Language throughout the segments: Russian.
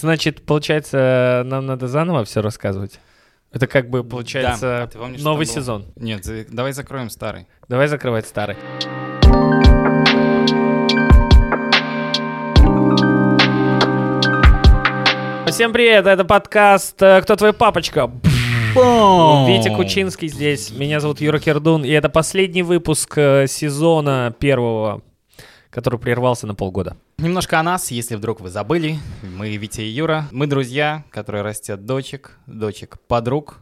Значит, получается, нам надо заново все рассказывать. Это как бы, получается, Да. А ты помнишь, новый было? сезон. Нет, за- давай закроем старый. Давай закрывать старый. Всем привет, это подкаст э, «Кто твой папочка?» Витя Кучинский здесь, меня зовут Юра Кердун, и это последний выпуск э, сезона первого, который прервался на полгода. Немножко о нас, если вдруг вы забыли. Мы Витя и Юра. Мы друзья, которые растят дочек, дочек подруг.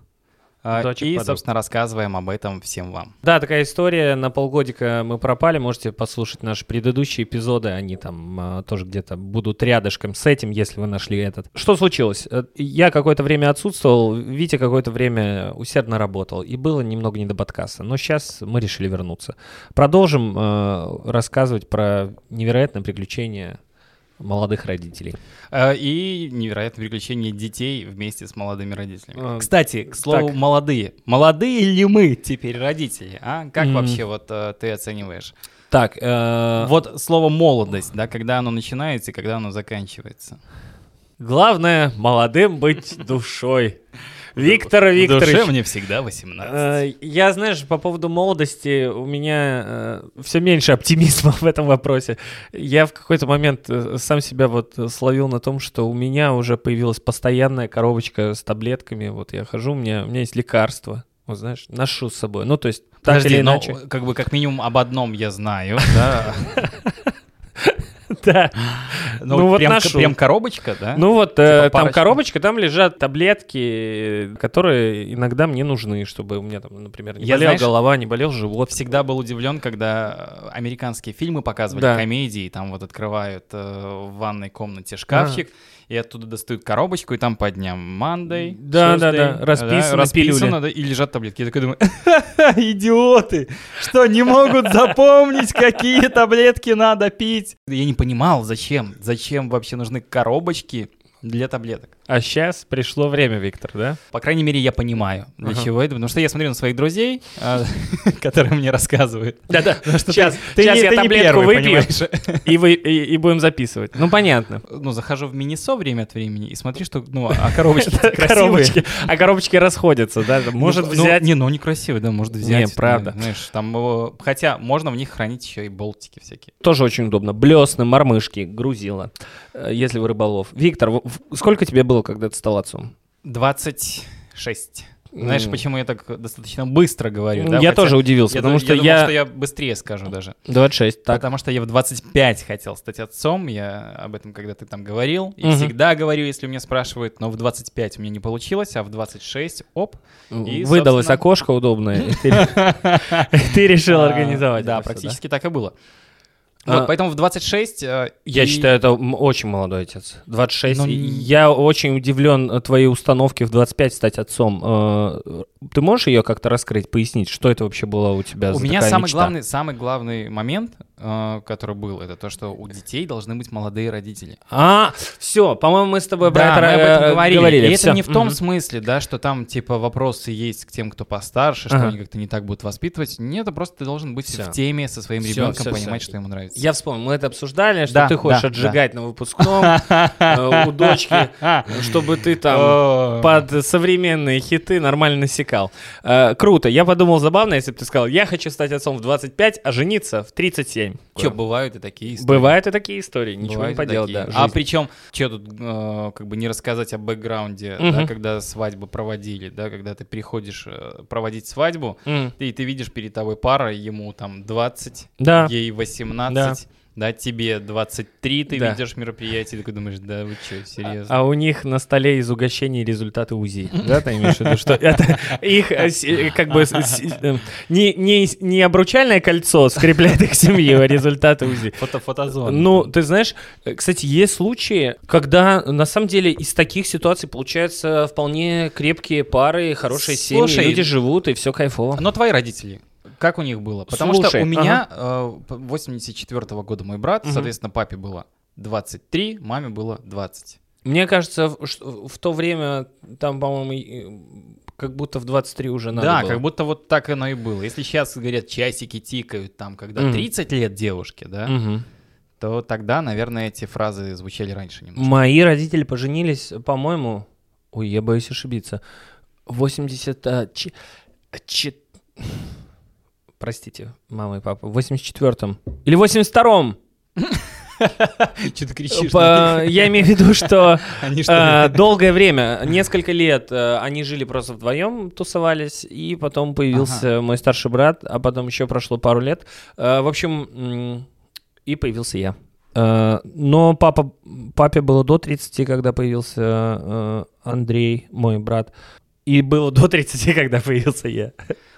А, Дочек и, подруг. собственно, рассказываем об этом всем вам. Да, такая история, на полгодика мы пропали, можете послушать наши предыдущие эпизоды, они там а, тоже где-то будут рядышком с этим, если вы нашли этот. Что случилось? Э, Я какое-то время отсутствовал, Витя какое-то время усердно работал, и было немного не до подкаста, но сейчас мы решили вернуться. Продолжим э, рассказывать про невероятное приключение молодых родителей. А, И невероятное приключение детей вместе с молодыми родителями. А, Кстати, к слову, так. молодые. Молодые ли мы теперь родители? А? Как М. вообще вот э, ты оцениваешь? Так, э, Вот слово молодость, да, когда оно начинается и когда оно заканчивается. главное молодым быть душой. Виктор Викторович. В душе мне всегда 18. Э, Я, знаешь, по поводу молодости у меня все меньше оптимизма в этом вопросе. Я в какой-то момент э, сам себя вот э, словил на том, что у меня уже появилась постоянная коробочка с таблетками. Вот я хожу, у меня, у меня есть лекарства. Вот знаешь, ношу с собой. Ну, то есть, так Подожди, или но иначе. как бы как минимум об одном я знаю, да. Да. Ну, Ну, вот прям, ношу. прям коробочка, да? Ну вот, э, там парочка. коробочка, там лежат таблетки, э, которые иногда мне нужны, чтобы у меня там, например, не Я, болела знаешь, голова, не болел живот. всегда был удивлен, когда э, американские фильмы показывали, Да. комедии, там вот открывают э, в ванной комнате шкафчик, и оттуда достают коробочку, и там по дням Monday, Да, да, да, Tuesday, расписаны расписано, да, и лежат таблетки. Я такой думаю, «Ха-ха, идиоты, что не могут запомнить, какие таблетки надо пить? Я не понимал, зачем, зачем вообще нужны коробочки для таблеток. А сейчас пришло время, Виктор, да? По крайней мере, я понимаю, для Ага. чего это. Потому что я смотрю на своих друзей, а, которые мне рассказывают. Да-да, сейчас, я таблетку первый, выпью, и, будем записывать. Ну, понятно. Ну, захожу в Минисо время от времени и смотрю, что, ну, а коробочки красивые. А коробочки расходятся, да? Может Ну, взять... Ну, не, ну, они красивые, да, может взять. Не, правда. да, Знаешь, там, хотя можно в них хранить еще и болтики всякие. Тоже очень удобно. Блесны, мормышки, грузила, э, если вы рыболов. Виктор, сколько тебе было, когда ты стал отцом? 26. Знаешь, почему я так достаточно быстро говорю, да? я Хотя тоже удивился, я потому что думал, я... что я быстрее скажу даже. 26, так. Потому что я в 25 хотел стать отцом, я об этом когда-то там говорил, и Мгм. всегда говорю, если меня спрашивают, но в 25 у меня не получилось, а в 26, оп, И, Выдалось собственно- окошко удобное, ты ты решил организовать. Да, практически так и было. А, Вот, поэтому в 26... э, Я и- считаю, это очень молодой отец. 26. Ну, И н- Я очень удивлен э, твоей установке в 25 стать отцом. Э, Ты можешь ее как-то раскрыть, пояснить, что это вообще было у тебя У за меня самый мечта? главный, самый главный момент, который был, это то, что у детей должны быть молодые родители. А, все, по-моему, мы с тобой про Да, мы об этом э, говорили. И всё. это не в том Мгм. смысле, да, что там, типа, вопросы есть к тем, кто постарше, что Ага. они как-то не так будут воспитывать. Нет, это просто ты должен быть Всё. в теме со своим Всё, ребенком, всё, понимать, всё. что ему нравится. Я вспомнил, мы это обсуждали, что Да, ты хочешь да, отжигать на выпускном э, у дочки, чтобы ты там под современные хиты нормально насекал. Э, Круто. Я подумал, забавно, если бы ты сказал, я хочу стать отцом в 25, а жениться в 37. Чё, бывают и такие истории. Бывают и такие истории, ничего не поделать, да. А причем, что тут, э, как бы не рассказать о бэкграунде, да, когда свадьбу проводили, да, когда ты приходишь проводить свадьбу, и ты видишь перед тобой пара, ему там 20, Да. ей 18, да. тебе 23, ты Да. видишь мероприятие, и такой думаешь, да вы что, серьезно? А у них на столе из угощений результаты УЗИ. Да, ты имеешь в виду, что это их э, э, как бы э, не, не, не обручальное кольцо скрепляет их семью, а результаты УЗИ. Фото фотозон. Ну, ты знаешь, кстати, есть случаи, когда на самом деле из таких ситуаций получаются вполне крепкие пары, хорошие семьи, Слушай, люди живут, и все кайфово. Но твои родители, как у них было? Потому Слушай, что у меня э, 84 года мой брат, Мгм. соответственно, папе было 23, маме было 20. Мне кажется, в, что- в то время там, по-моему, как будто в 23 уже надо да, было. как будто вот так оно и было. Если сейчас говорят, часики тикают, там, когда Мгм. 30 лет девушке, да, Мгм. то тогда, наверное, эти фразы звучали раньше немножко. Мои родители поженились, по-моему, ой, я боюсь ошибиться, 80... а, че- че- Простите, мама и папа, в 84-м или 82-м. Что ты кричишь? Я имею в виду, что а, долгое время, несколько лет э, они жили просто вдвоем, тусовались, и потом появился мой старший брат, а потом еще прошло пару лет. Э, В общем, и появился я. Э, Но папа, папе было до 30, когда появился Андрей, мой брат. И было до 30, когда появился я.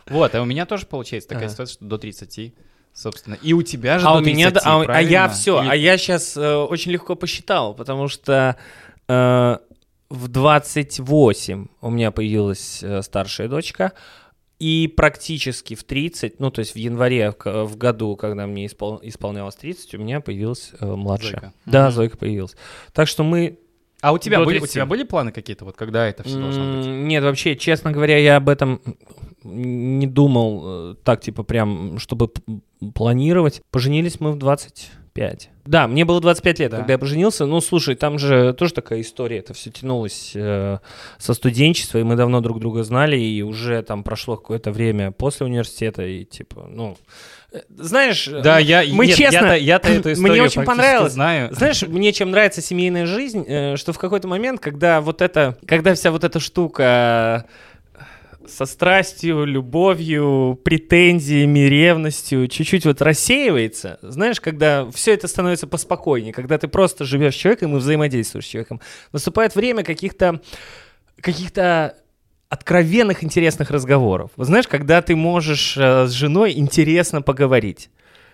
Вот, а у меня тоже получается такая ситуация, что до 30, собственно. И у тебя же А до у меня, да, 30, а, у- а я все, Или- а я сейчас очень легко посчитал, потому что э, в 28 у меня появилась э, старшая дочка, и практически в 30, ну то есть в январе к- в году, когда мне испол- исполнялось 30, у меня появилась э, младшая. Зойка. Да, Мгм. Зойка появилась. Так что мы... А у тебя, были, у 30. тебя были планы какие-то, вот когда это все должно быть? Нет, вообще, честно говоря, я об этом не думал э, так, типа, прям, чтобы планировать. Поженились мы в 25. Да, мне было 25 лет, Да. когда я поженился. Ну, слушай, там же тоже такая история. Это все тянулось э, со студенчества, и мы давно друг друга знали, и уже там прошло какое-то время после университета, и типа, ну... э, Знаешь, Да, ну, я, мы нет, честно... я-то, я-то эту мне историю очень практически понравилось. знаю. Знаешь, мне чем нравится семейная жизнь, э, что в какой-то момент, когда вот это, когда вся вот эта штука э, со страстью, любовью, претензиями, ревностью чуть-чуть вот рассеивается, знаешь, когда все это становится поспокойнее, когда ты просто живешь с человеком и взаимодействуешь с человеком, наступает время каких-то каких-то откровенных интересных разговоров. Вот знаешь, когда ты можешь э, с женой интересно поговорить.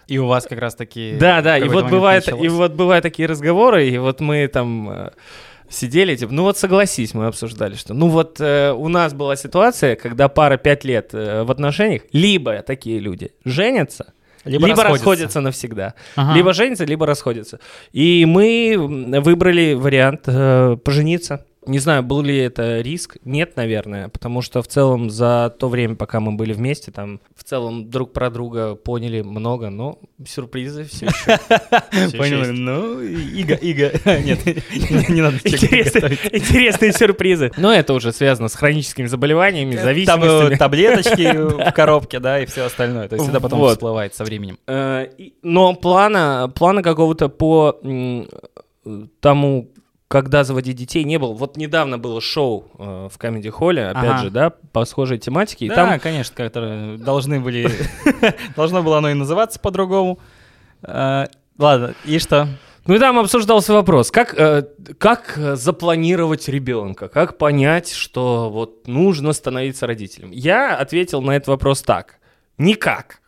И у вас как раз таки... Да, да, и вот бывает, и вот бывают такие разговоры, и вот мы там э, сидели, типа, ну вот согласись, мы обсуждали, что, ну вот э, у нас была ситуация, когда пара пять лет э, в отношениях, либо такие люди женятся, либо, расходятся. навсегда, Ага. либо женятся, либо расходятся. И мы выбрали вариант э, пожениться. Не знаю, был ли это риск. Нет, наверное, потому что в целом за то время, пока мы были вместе, там в целом друг про друга поняли много, но сюрпризы все еще. Понял, ну, Ига, Ига. Нет, не надо Интересные, сюрпризы. Но это уже связано с хроническими заболеваниями, Там зависимостями. э, таблеточки в коробке, да, и все остальное. То есть это потом всплывает со временем. Э, Но плана, плана какого-то по э, тому, когда заводить детей, не было. Вот недавно было шоу э, в Comedy Холле, опять Ага. же, да, по схожей тематике. И Да, там конечно, которые должны были... Должно было оно и называться по-другому. Э, Ладно, и что? Ну и там обсуждался вопрос, как, э, как запланировать ребенка, как понять, что вот нужно становиться родителем. Я ответил на этот вопрос так. Никак.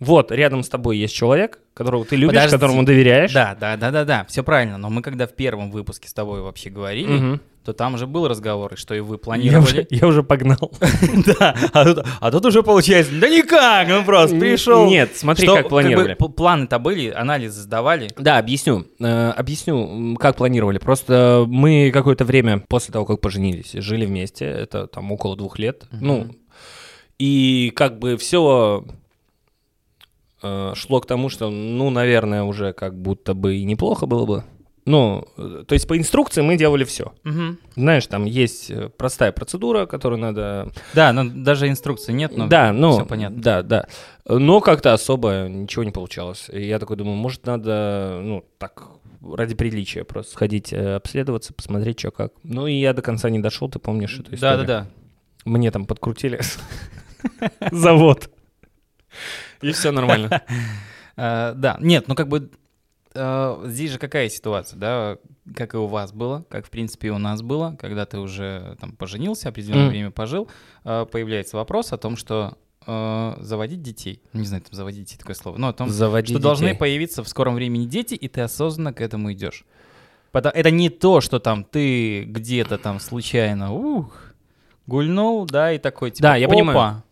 Вот, рядом с тобой есть человек, которого ты любишь, Подожди. которому доверяешь. Да, да, да, да, да, все правильно. Но мы когда в первом выпуске с тобой вообще говорили, Мгм. то там же был разговор, и что и вы Я, уже, планировали. я уже погнал. Да, а тут, а тут уже получается, да никак, он просто пришел. Нет, смотри, как планировали. планы-то были, анализы сдавали. Да, объясню. Э, объясню, как планировали. Просто мы какое-то время после того, как поженились, жили вместе. Это там около двух лет. Ну, и как бы все шло к тому, что, ну, наверное, уже как будто бы и неплохо было бы. Ну, э, то есть по инструкции мы делали все. Мгм. Знаешь, там есть э, простая процедура, которую надо Да, но даже инструкции нет, но да, ну, все понятно. Да, да. Но как-то особо ничего не получалось. И я такой думаю, может, надо, ну, так, ради приличия просто сходить, э, обследоваться, посмотреть, что как. Ну, и я до конца не дошел, ты помнишь эту Да, историю? да, да. Мне там подкрутили завод. И все нормально. А, Да, нет, ну как бы э, здесь же какая ситуация, да, как и у вас было, как в принципе и у нас было, когда ты уже там поженился, определенное время пожил, э, появляется вопрос о том, что э, заводить детей, не знаю, там заводить детей такое слово, но о том, Заводи что должны детей. появиться в скором времени дети, и ты осознанно к этому идешь. Это не то, что там ты где-то там случайно, ух, гульнул, да, и такой типа, Да, я понимаю.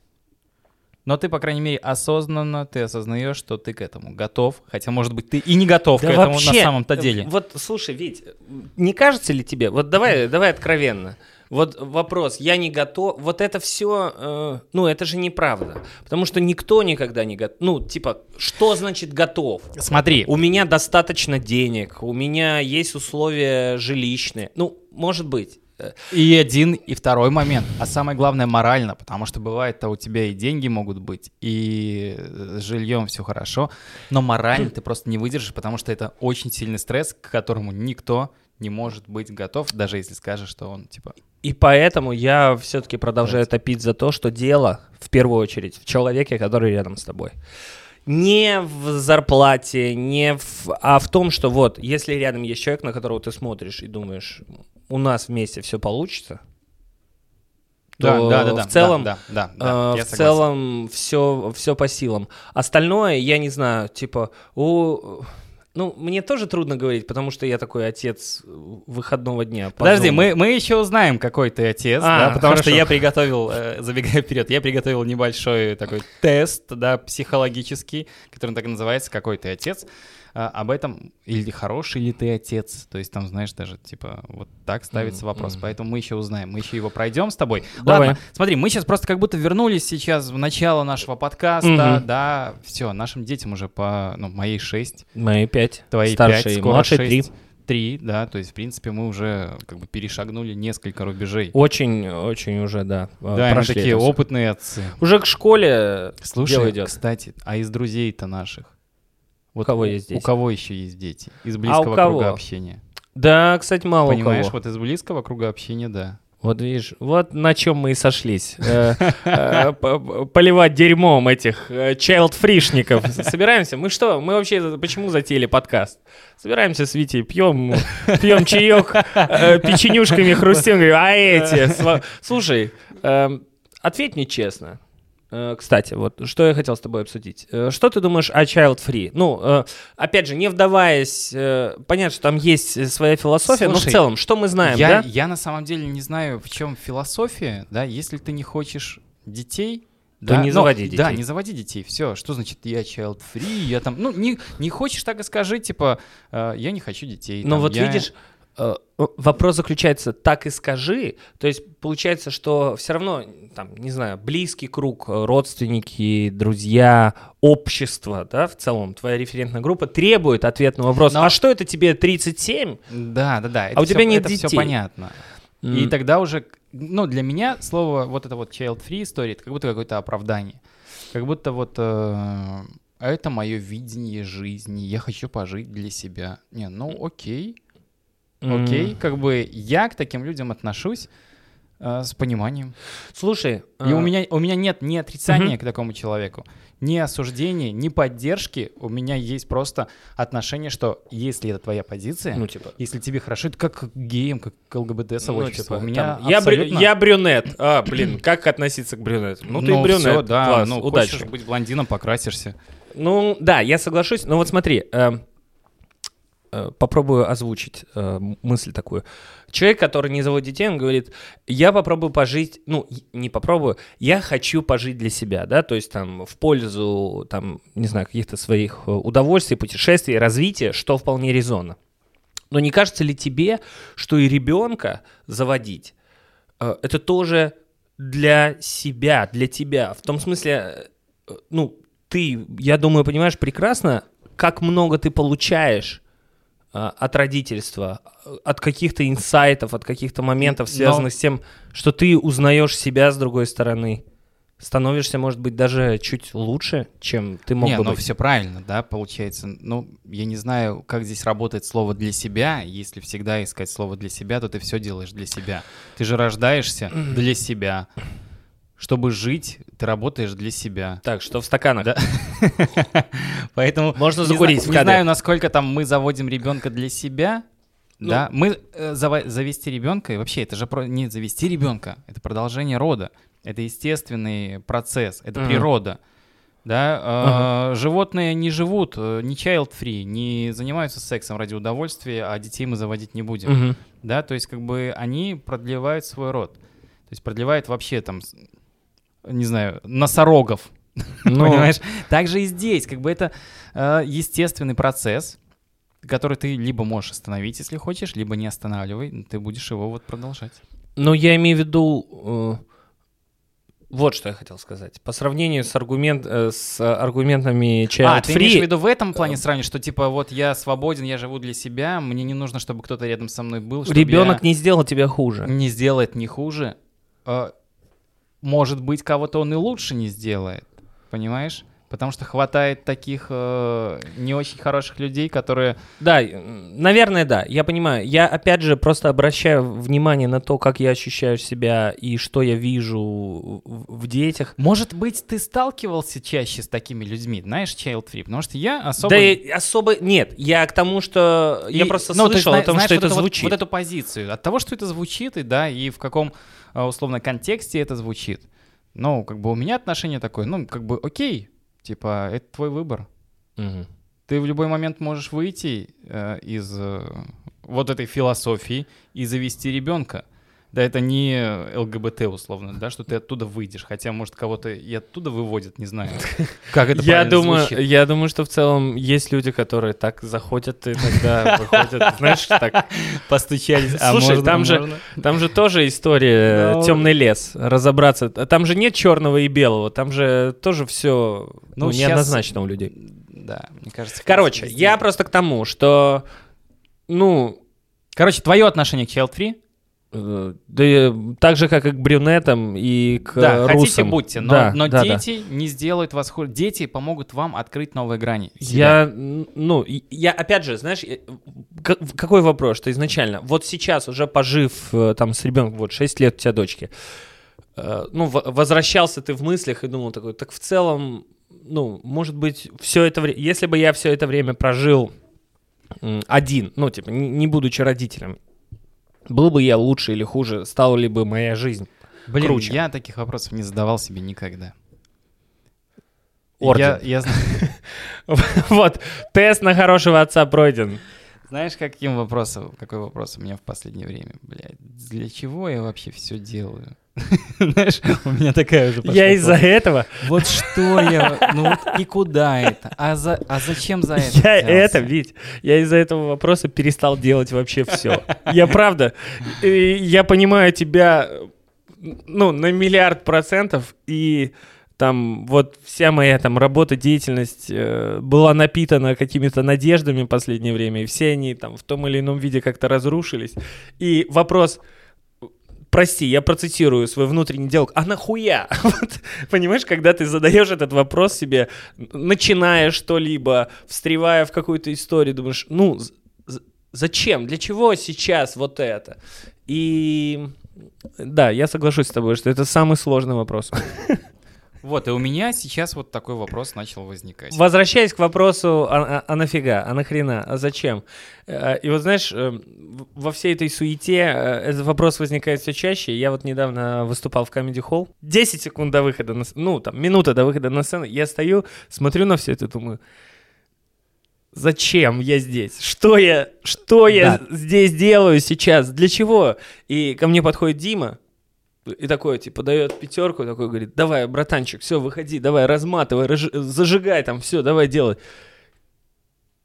Но ты, по крайней мере, осознанно, ты осознаешь, что ты к этому готов. Хотя, может быть, ты и не готов Да к этому вообще, на самом-то э, деле. Вот, слушай, Вить, не кажется ли тебе, вот давай, давай откровенно, вот вопрос, я не готов, вот это все, ну, это же неправда, потому что никто никогда не готов, ну, типа, что значит готов? Смотри, У меня достаточно денег, у меня есть условия жилищные, ну, может быть. И один, и второй момент. А самое главное, морально, потому что бывает-то у тебя и деньги могут быть, и с жильем все хорошо, но морально ты просто не выдержишь, потому что это очень сильный стресс, к которому никто не может быть готов, даже если скажешь, что он, типа, И поэтому я все-таки продолжаю топить за то, что дело, в первую очередь, в человеке, который рядом с тобой. Не в зарплате, не в, а в том, что вот, если рядом есть человек, на которого ты смотришь и думаешь, у нас вместе все получится, то в целом, да, да, да, э, я в целом все, все по силам. Остальное, я не знаю, типа, у... Ну, мне тоже трудно говорить, потому что я такой отец выходного дня. по Подожди, мы, мы еще узнаем, какой ты отец, А, да, потому что хорошо. я приготовил, э, забегая вперед, я приготовил небольшой такой тест, да, психологический, который так и называется «Какой ты отец?». А, об этом, или хороший ли ты отец, то есть там, знаешь, даже, типа, вот так ставится вопрос, поэтому мы еще узнаем, мы еще его пройдем с тобой. Давай. Ладно, смотри, мы сейчас просто как будто вернулись сейчас в начало нашего подкаста, да, все, нашим детям уже по, ну, моей 6, Мои пять. твои Старший, пять, скоро младший шесть. три. Три, да, то есть, в принципе, мы уже как бы перешагнули несколько рубежей. Очень, очень уже, да. да, прошли такие опытные отцы. Уже к школе Слушай, идет. кстати, а из друзей-то наших? Вот У кого есть дети? У кого еще есть дети? Из близкого кого? круга общения. Да, кстати, мало Понимаешь, у кого. вот из близкого круга общения, да. Вот видишь, вот на чем мы и сошлись. Э, э, Поливать дерьмом этих child-фришников. Собираемся? Мы что? Мы вообще почему затеяли подкаст? Собираемся с Витей, пьем, пьем чаек, э, печенюшками хрустим, говорим, а эти? Слушай, эм, ответь мне честно. Э, Кстати, вот что я хотел с тобой обсудить. Э, Что ты думаешь о Child Free? Ну, э, опять же, не вдаваясь, понятно, что там есть своя философия, но в Слушай, целом, что мы знаем, я, да? я на самом деле не знаю, в чем философия, да, если ты не хочешь детей, То да, не но- заводи Да, детей. не заводи детей. Все, что значит я child free, я там, ну не не хочешь так и скажи, типа э, я не хочу детей. Но там, Ну вот я- видишь, вопрос заключается, так и скажи. То есть получается, что все равно, там, не знаю, близкий круг, э, родственники, друзья, общество, да, в целом, твоя референтная группа требует ответ на вопрос, Но- а что это тебе 37? Да, да, да. А у тебя нет это все детей. понятно. И М, тогда уже, ну, для меня слово вот это вот child-free история, это как будто какое-то оправдание. Как будто вот э, это мое видение жизни, я хочу пожить для себя. Не, ну окей, окей. Как бы я к таким людям отношусь э, с пониманием. Слушай, И э, у меня, у меня нет ни отрицания Мгм. к такому человеку, ни осуждения, ни поддержки. У меня есть просто отношение, что если это твоя позиция, ну, типа, если тебе хорошо, это как к геям, как к ЛГБТ-сообществу. ну, типа, У меня там, я, брю- абсолютно- я брюнет. А, блин, как относиться к брюнету? Ну, ты Ну, брюнет. всё, да, Класс, ну, удачи. хочешь быть блондином, покрасишься. Ну, да, я соглашусь. Но вот смотри, э, попробую озвучить э, мысль такую. Человек, который не заводит детей, он говорит, я попробую пожить, ну, не попробую, я хочу пожить для себя, да, то есть там в пользу, там, не знаю, каких-то своих э, удовольствий, путешествий, развития, что вполне резонно. Но не кажется ли тебе, что и ребенка заводить, э, это тоже для себя, для тебя, в том смысле, э, ну, ты, я думаю, понимаешь прекрасно, как много ты получаешь от родительства, а, от каких-то инсайтов, от каких-то моментов, Но- связанных с тем, что ты узнаешь себя с другой стороны. Становишься, может быть, даже чуть лучше, чем ты мог Не, бы ну быть. все правильно, да, получается. Ну, я не знаю, как здесь работает слово «для себя». Если всегда искать слово «для себя», то ты все делаешь для себя. Ты же рождаешься для себя. Чтобы жить, ты работаешь для себя. Так, что в стаканах? Да. Поэтому Можно закурить в Не знаю, насколько там мы заводим ребенка для себя. Ну. Да, мы э, завести ребенка, и вообще это же про- не завести ребенка, это продолжение рода, это естественный процесс, это природа. Да, э, животные не живут, э, не child-free, не занимаются сексом ради удовольствия, а детей мы заводить не будем. Мгм. Да, то есть как бы они продлевают свой род. То есть продлевают вообще там, не знаю, носорогов. Ну, Понимаешь? Так же и здесь, как бы это э, естественный процесс, который ты либо можешь остановить, если хочешь, либо не останавливай, ты будешь его вот продолжать. Ну, я имею в виду... э, вот что я хотел сказать. По сравнению с, аргумент, э, с аргументами Child а, ты Free... имеешь в виду в этом плане сравнивать, что типа вот я свободен, я живу для себя, мне не нужно, чтобы кто-то рядом со мной был, Ребенок не сделал тебя хуже. не сделает не хуже. А, может быть, кого-то он и лучше не сделает, понимаешь? Потому что хватает таких э, не очень хороших людей, которые... Да, э, наверное, да, я понимаю. Я, опять же, просто обращаю внимание на то, как я ощущаю себя и что я вижу в детях. Может быть, ты сталкивался чаще с такими людьми, знаешь, child free? Потому что я особо... Да особо нет. Я к тому, что я И- просто ну, то есть, слышал о том, знаешь, что вот это вот- звучит. Вот, эту позицию. От того, что это звучит, и да, и в каком, условно, контексте это звучит. Ну, как бы у меня отношение такое, ну, как бы, окей, типа, это твой выбор. Мгм. Ты в любой момент можешь выйти э, из э, вот этой философии и завести ребенка. Да, это не ЛГБТ условно, да, что ты оттуда выйдешь. Хотя, может, кого-то и оттуда выводят, не знаю. Как это Я думаю, звучит. я думаю, что в целом есть люди, которые так заходят и тогда выходят, знаешь, так. постучались. а Слушай, можно- там же-? Там же тоже история Ну. темный лес, разобраться. Там же нет черного и белого, там же тоже все Ну, ну, щас- неоднозначно у людей. Да, мне кажется. Короче, я просто к тому, что, ну, Короче, твое отношение к Child Free? Да, так же, как и к брюнетам и к Да, э, хотите, русам. будьте, но, Да, но да, да. дети не сделают вас хуже. Дети помогут вам открыть новые грани. себя. Я, ну, я опять же, знаешь, какой вопрос, что изначально, вот сейчас уже пожив э, там с ребенком, вот 6 лет у тебя дочки, э, ну, возвращался ты в мыслях и думал такой, так в целом, ну, может быть, все это время, если бы я все это время прожил один, ну, типа, не будучи родителем, был бы я лучше или хуже, стала ли бы моя жизнь? Блин, круче. я таких вопросов не задавал себе никогда. Орден. Я, я Вот, тест на хорошего отца пройден. Знаешь, каким вопросом, какой вопрос у меня в последнее время? Блядь, для чего я вообще все делаю? Знаешь, у меня такая уже пошла Я из-за этого Вот что я, ну вот и куда это? А, за, а зачем за это? Я взялся? это, Вить, я из-за этого вопроса перестал делать вообще все. Я правда, я понимаю тебя, ну, на миллиард процентов, и там вот вся моя там работа, деятельность э, была напитана какими-то надеждами в последнее время, и все они там в том или ином виде как-то разрушились. И вопрос, прости, я процитирую свой внутренний диалог, а нахуя? Вот, понимаешь, когда ты задаешь этот вопрос себе, начиная что-либо, встревая в какую-то историю, думаешь, ну, зачем, для чего сейчас вот это? И да, я соглашусь с тобой, что это самый сложный вопрос. Вот, и у меня сейчас вот такой вопрос начал возникать. Возвращаясь к вопросу, а, а- а нафига, а нахрена, а зачем? Э, И вот знаешь, э, во всей этой суете э, этот вопрос возникает все чаще. Я вот недавно выступал в Comedy Hall. 10 секунд до выхода, на, ну там, минута до выхода на сцену. Я стою, смотрю на все это, думаю, зачем я здесь? Что я, что я здесь делаю сейчас? Для чего? И ко мне подходит Дима, и такой, типа, дает пятерку, такой говорит, давай, братанчик, все, выходи, давай, разматывай, разж- зажигай там, все, давай, делай.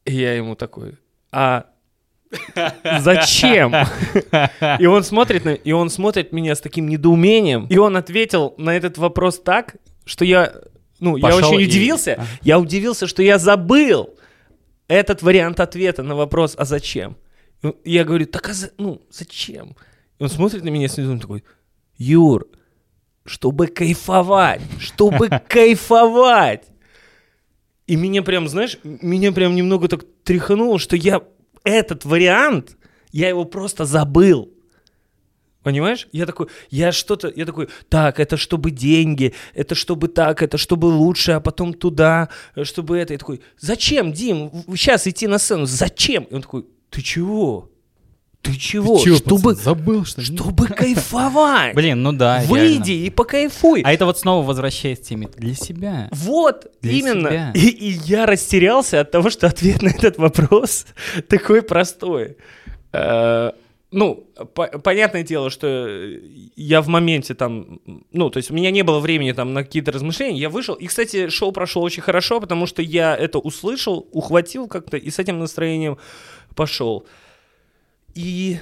И я ему такой, а зачем? И он смотрит на, и он смотрит меня с таким недоумением, и он ответил на этот вопрос так, что я, ну, я очень и- удивился, я удивился, что я забыл этот вариант ответа на вопрос, а зачем? И я говорю, так а за- ну, зачем? И он смотрит на меня снизу, он такой, Юр, чтобы кайфовать, чтобы кайфовать. И меня прям, знаешь, меня прям немного так тряхануло, что я этот вариант, я его просто забыл. Понимаешь? Я такой, я что-то, я такой, так, это чтобы деньги, это чтобы так, это чтобы лучше, а потом туда, э, чтобы это. Я такой, зачем, Дим, сейчас идти на сцену, зачем? И он такой, ты чего? Ты чего? чтобы, забыл, что чтобы кайфовать. Блин, ну да, Выйди реально. и покайфуй. А это вот снова возвращаясь к теме для себя. Вот, Для именно. себя. И, и я растерялся от того, что ответ на этот вопрос такой простой. Э, ну, по- понятное дело, что я в моменте там, ну, то есть у меня не было времени там на какие-то размышления, я вышел, и, кстати, шоу прошло очень хорошо, потому что я это услышал, ухватил как-то и с этим настроением пошел. И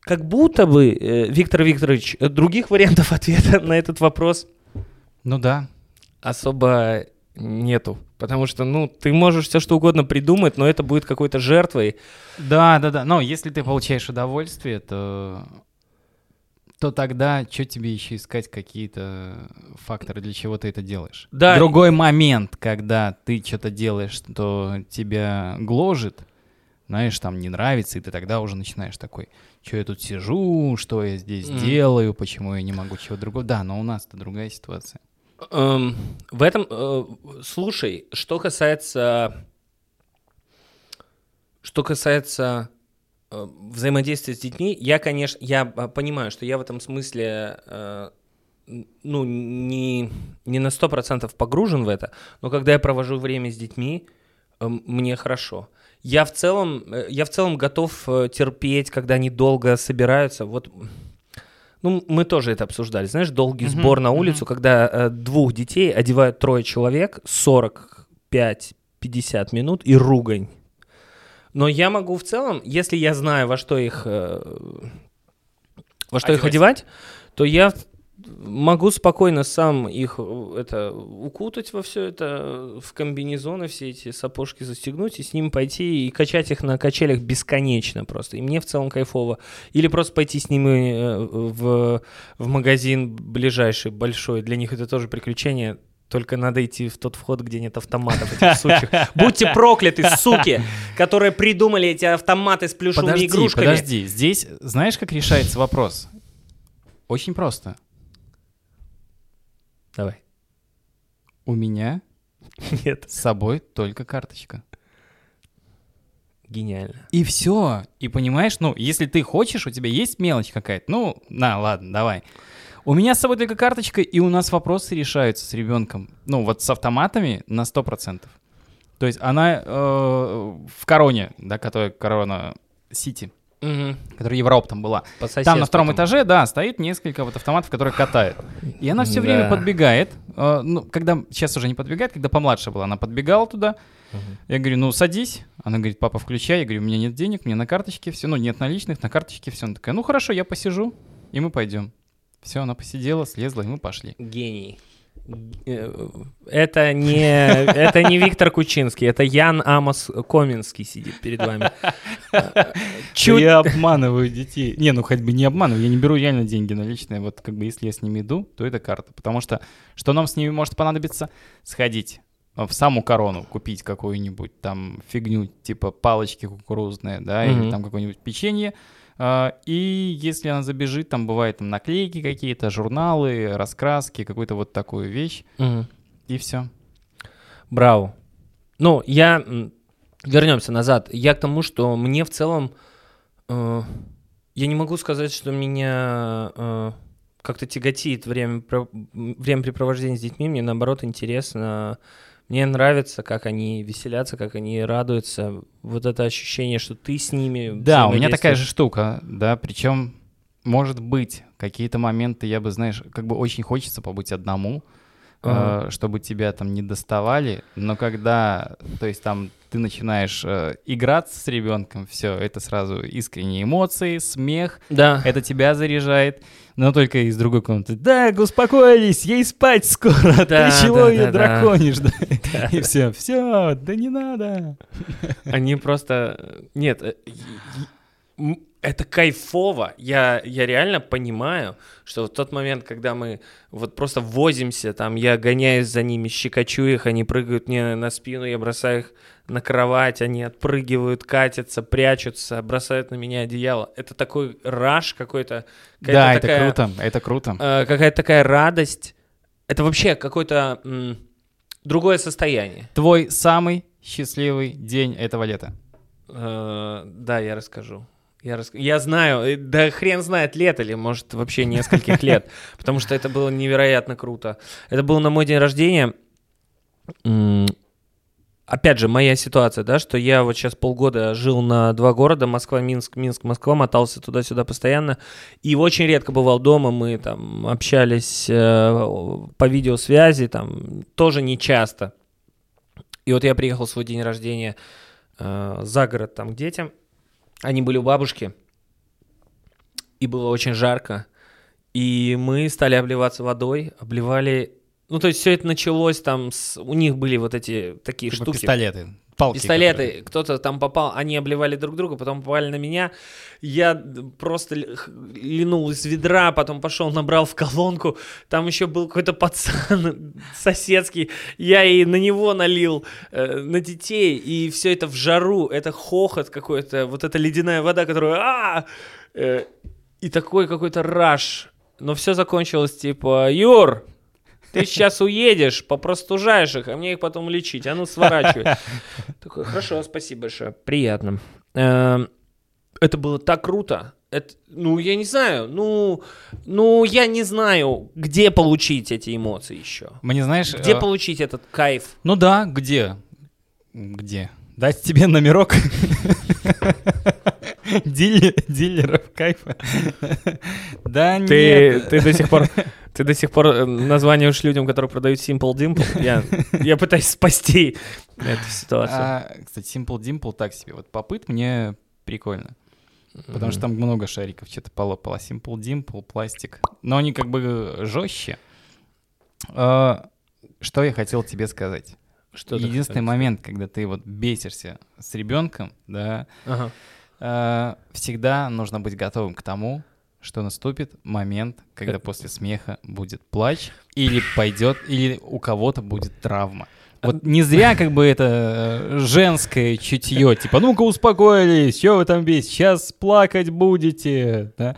как будто бы, э, Виктор Викторович, других вариантов ответа на этот вопрос Ну да. особо нету. Потому что, ну, ты можешь все что угодно придумать, но это будет какой-то жертвой. Да, да, да. Но если ты получаешь удовольствие, то то тогда что тебе еще искать какие-то факторы, для чего ты это делаешь? Да. Другой момент, когда ты что-то делаешь, что тебя гложет, знаешь, там не нравится, и ты тогда уже начинаешь такой, что я тут сижу, что я здесь Мгм. делаю, почему я не могу чего другого. Да, но у нас-то другая ситуация. Эм, в этом, э, слушай, что касается, что касается э, взаимодействия с детьми, я, конечно, я э, понимаю, что я в этом смысле, н- ну, не, не на сто процентов погружен в это, но когда я провожу время с детьми, э, мне хорошо. Я в целом, э, я в целом готов э, терпеть, когда они долго собираются. Вот, ну, мы тоже это обсуждали. Знаешь, долгий Мгм, сбор на улицу, когда э, двух детей одевают трое человек, 45-50 минут и ругань. Но я могу в целом, если я знаю, во что их, э, во что их Одевать. одевать, то я могу спокойно сам их э, это укутать во все это, э, в комбинезоны все эти сапожки застегнуть и с ним пойти и качать их на качелях бесконечно просто. И мне в целом кайфово. Или просто пойти с ними э, в, в магазин ближайший, большой. Для них это тоже приключение. Только надо идти в тот вход, где нет автоматов этих сучих. Будьте прокляты, суки, которые придумали эти автоматы с плюшевыми Подожди, игрушками. подожди. Здесь знаешь, как решается вопрос? Очень просто. Давай. У меня Нет. с собой только карточка. Гениально. И все. И понимаешь, ну, если ты хочешь, у тебя есть мелочь какая-то, ну, на, ладно, давай. У меня с собой только карточка, и у нас вопросы решаются с ребенком. Ну, вот с автоматами на 100%. То есть она э, в Короне, да, которая Корона Сити, Мгм. которая Европа там была. Там на втором там. этаже, да, стоит несколько вот автоматов, которые катают. И она все время Да. подбегает. э, ну, когда сейчас уже не подбегает, когда помладше была, она подбегала туда. Мгм. Я говорю, ну садись. Она говорит, папа, включай. Я говорю, у меня нет денег, мне на карточке все. Ну, нет наличных, на карточке все. Она такая, ну хорошо, я посижу, и мы пойдем. Все, она посидела, слезла, и мы пошли. Гений. Это не, это не Виктор Кучинский, это Ян Амос Коминский сидит перед вами. Чуть... Я обманываю детей. Не, ну хоть бы не обманываю, я не беру реально деньги наличные. Вот как бы если я с ними иду, то это карта. Потому что что нам с ними может понадобиться? Сходить в саму корону, купить какую-нибудь там фигню, типа палочки кукурузные, да, или Мгм. там какое-нибудь печенье. А, И если она забежит, там бывает там наклейки какие-то, журналы, раскраски, какую-то вот такую вещь, Мгм. и все. Браво. Ну, я... Вернемся назад. Я к тому, что мне в целом... э, я не могу сказать, что меня э, как-то тяготит время, времяпрепровождения с детьми. Мне, наоборот, интересно. Мне нравится, как они веселятся, как они радуются. Вот это ощущение, что ты с ними Да, у меня такая же штука, да, причем, может быть, какие-то моменты я бы, знаешь, как бы очень хочется побыть одному, Ага. э, чтобы тебя там не доставали, но когда, то есть там ты начинаешь э, играться с ребенком, все, это сразу искренние эмоции, смех, Да. это тебя заряжает, но только из другой комнаты. Да, успокоились, ей спать скоро, Да, ты чего да, ее да, драконишь, да? И все, все, да не надо. Они просто... Нет, э, это кайфово. Я, я реально понимаю, что в тот момент, когда мы вот просто возимся, там, я гоняюсь за ними, щекочу их, они прыгают мне на спину, я бросаю их на кровать, они отпрыгивают, катятся, прячутся, бросают на меня одеяло. Это такой раш какой-то. Да, это такая, круто, это круто. э, какая-то такая радость. Это вообще какое-то м, другое состояние. Твой самый счастливый день этого лета. Э, Да, я расскажу. Я, рас... я знаю, э, да хрен знает, лет или, может, вообще нескольких лет, потому что это было невероятно круто. Это было на мой день рождения. Опять же, моя ситуация, да, что я вот сейчас полгода жил на два города, Москва, Минск, Минск, Москва, мотался туда-сюда постоянно, и очень редко бывал дома, мы там общались э, по видеосвязи, там, тоже не часто. И вот я приехал в свой день рождения э, за город там к детям, они были у бабушки, и было очень жарко, и мы стали обливаться водой, обливали ну, то есть все это началось там с... У них были вот эти такие Типа штуки. пистолеты. Палки. Пистолеты. которые- Кто-то там попал, они обливали друг друга, потом попали на меня. Я просто линул из ведра, потом пошел, набрал в колонку. Там еще был какой-то пацан соседский. Я и на него налил, э, на детей. И все это в жару. Это хохот какой-то. Вот эта ледяная вода, которая... «А!» Э, И такой какой-то раш. Но все закончилось типа, Юр, ты сейчас уедешь, попростужаешь их, а мне их потом лечить. А ну, сворачивай. Такой, хорошо, спасибо большое. Приятно. Эм, Это было так круто. Это, ну, я не знаю. Ну, ну, я не знаю, где получить эти эмоции еще. Мне знаешь... Где э, получить этот кайф? Ну да, где? Где? Дать тебе номерок Диле- дилеров кайфа. Да нет. ты до сих пор, ты до сих пор э, названиваешь людям, которые продают Simple Dimple. Я, я пытаюсь спасти эту ситуацию. А, Кстати, Simple Dimple так себе. Вот попыт мне прикольно. Потому что там много шариков что-то полопало. Simple Dimple, пластик. Но они как бы жестче. А, Что я хотел тебе сказать? Что Единственный момент, когда ты вот бесишься с ребенком, да, Ага. э, всегда нужно быть готовым к тому, что наступит момент, когда Э. после смеха будет плач, или пойдет, или у кого-то будет травма. Вот не зря как бы это э, женское чутье, типа, ну-ка успокоились, что вы там бесите, сейчас плакать будете, да?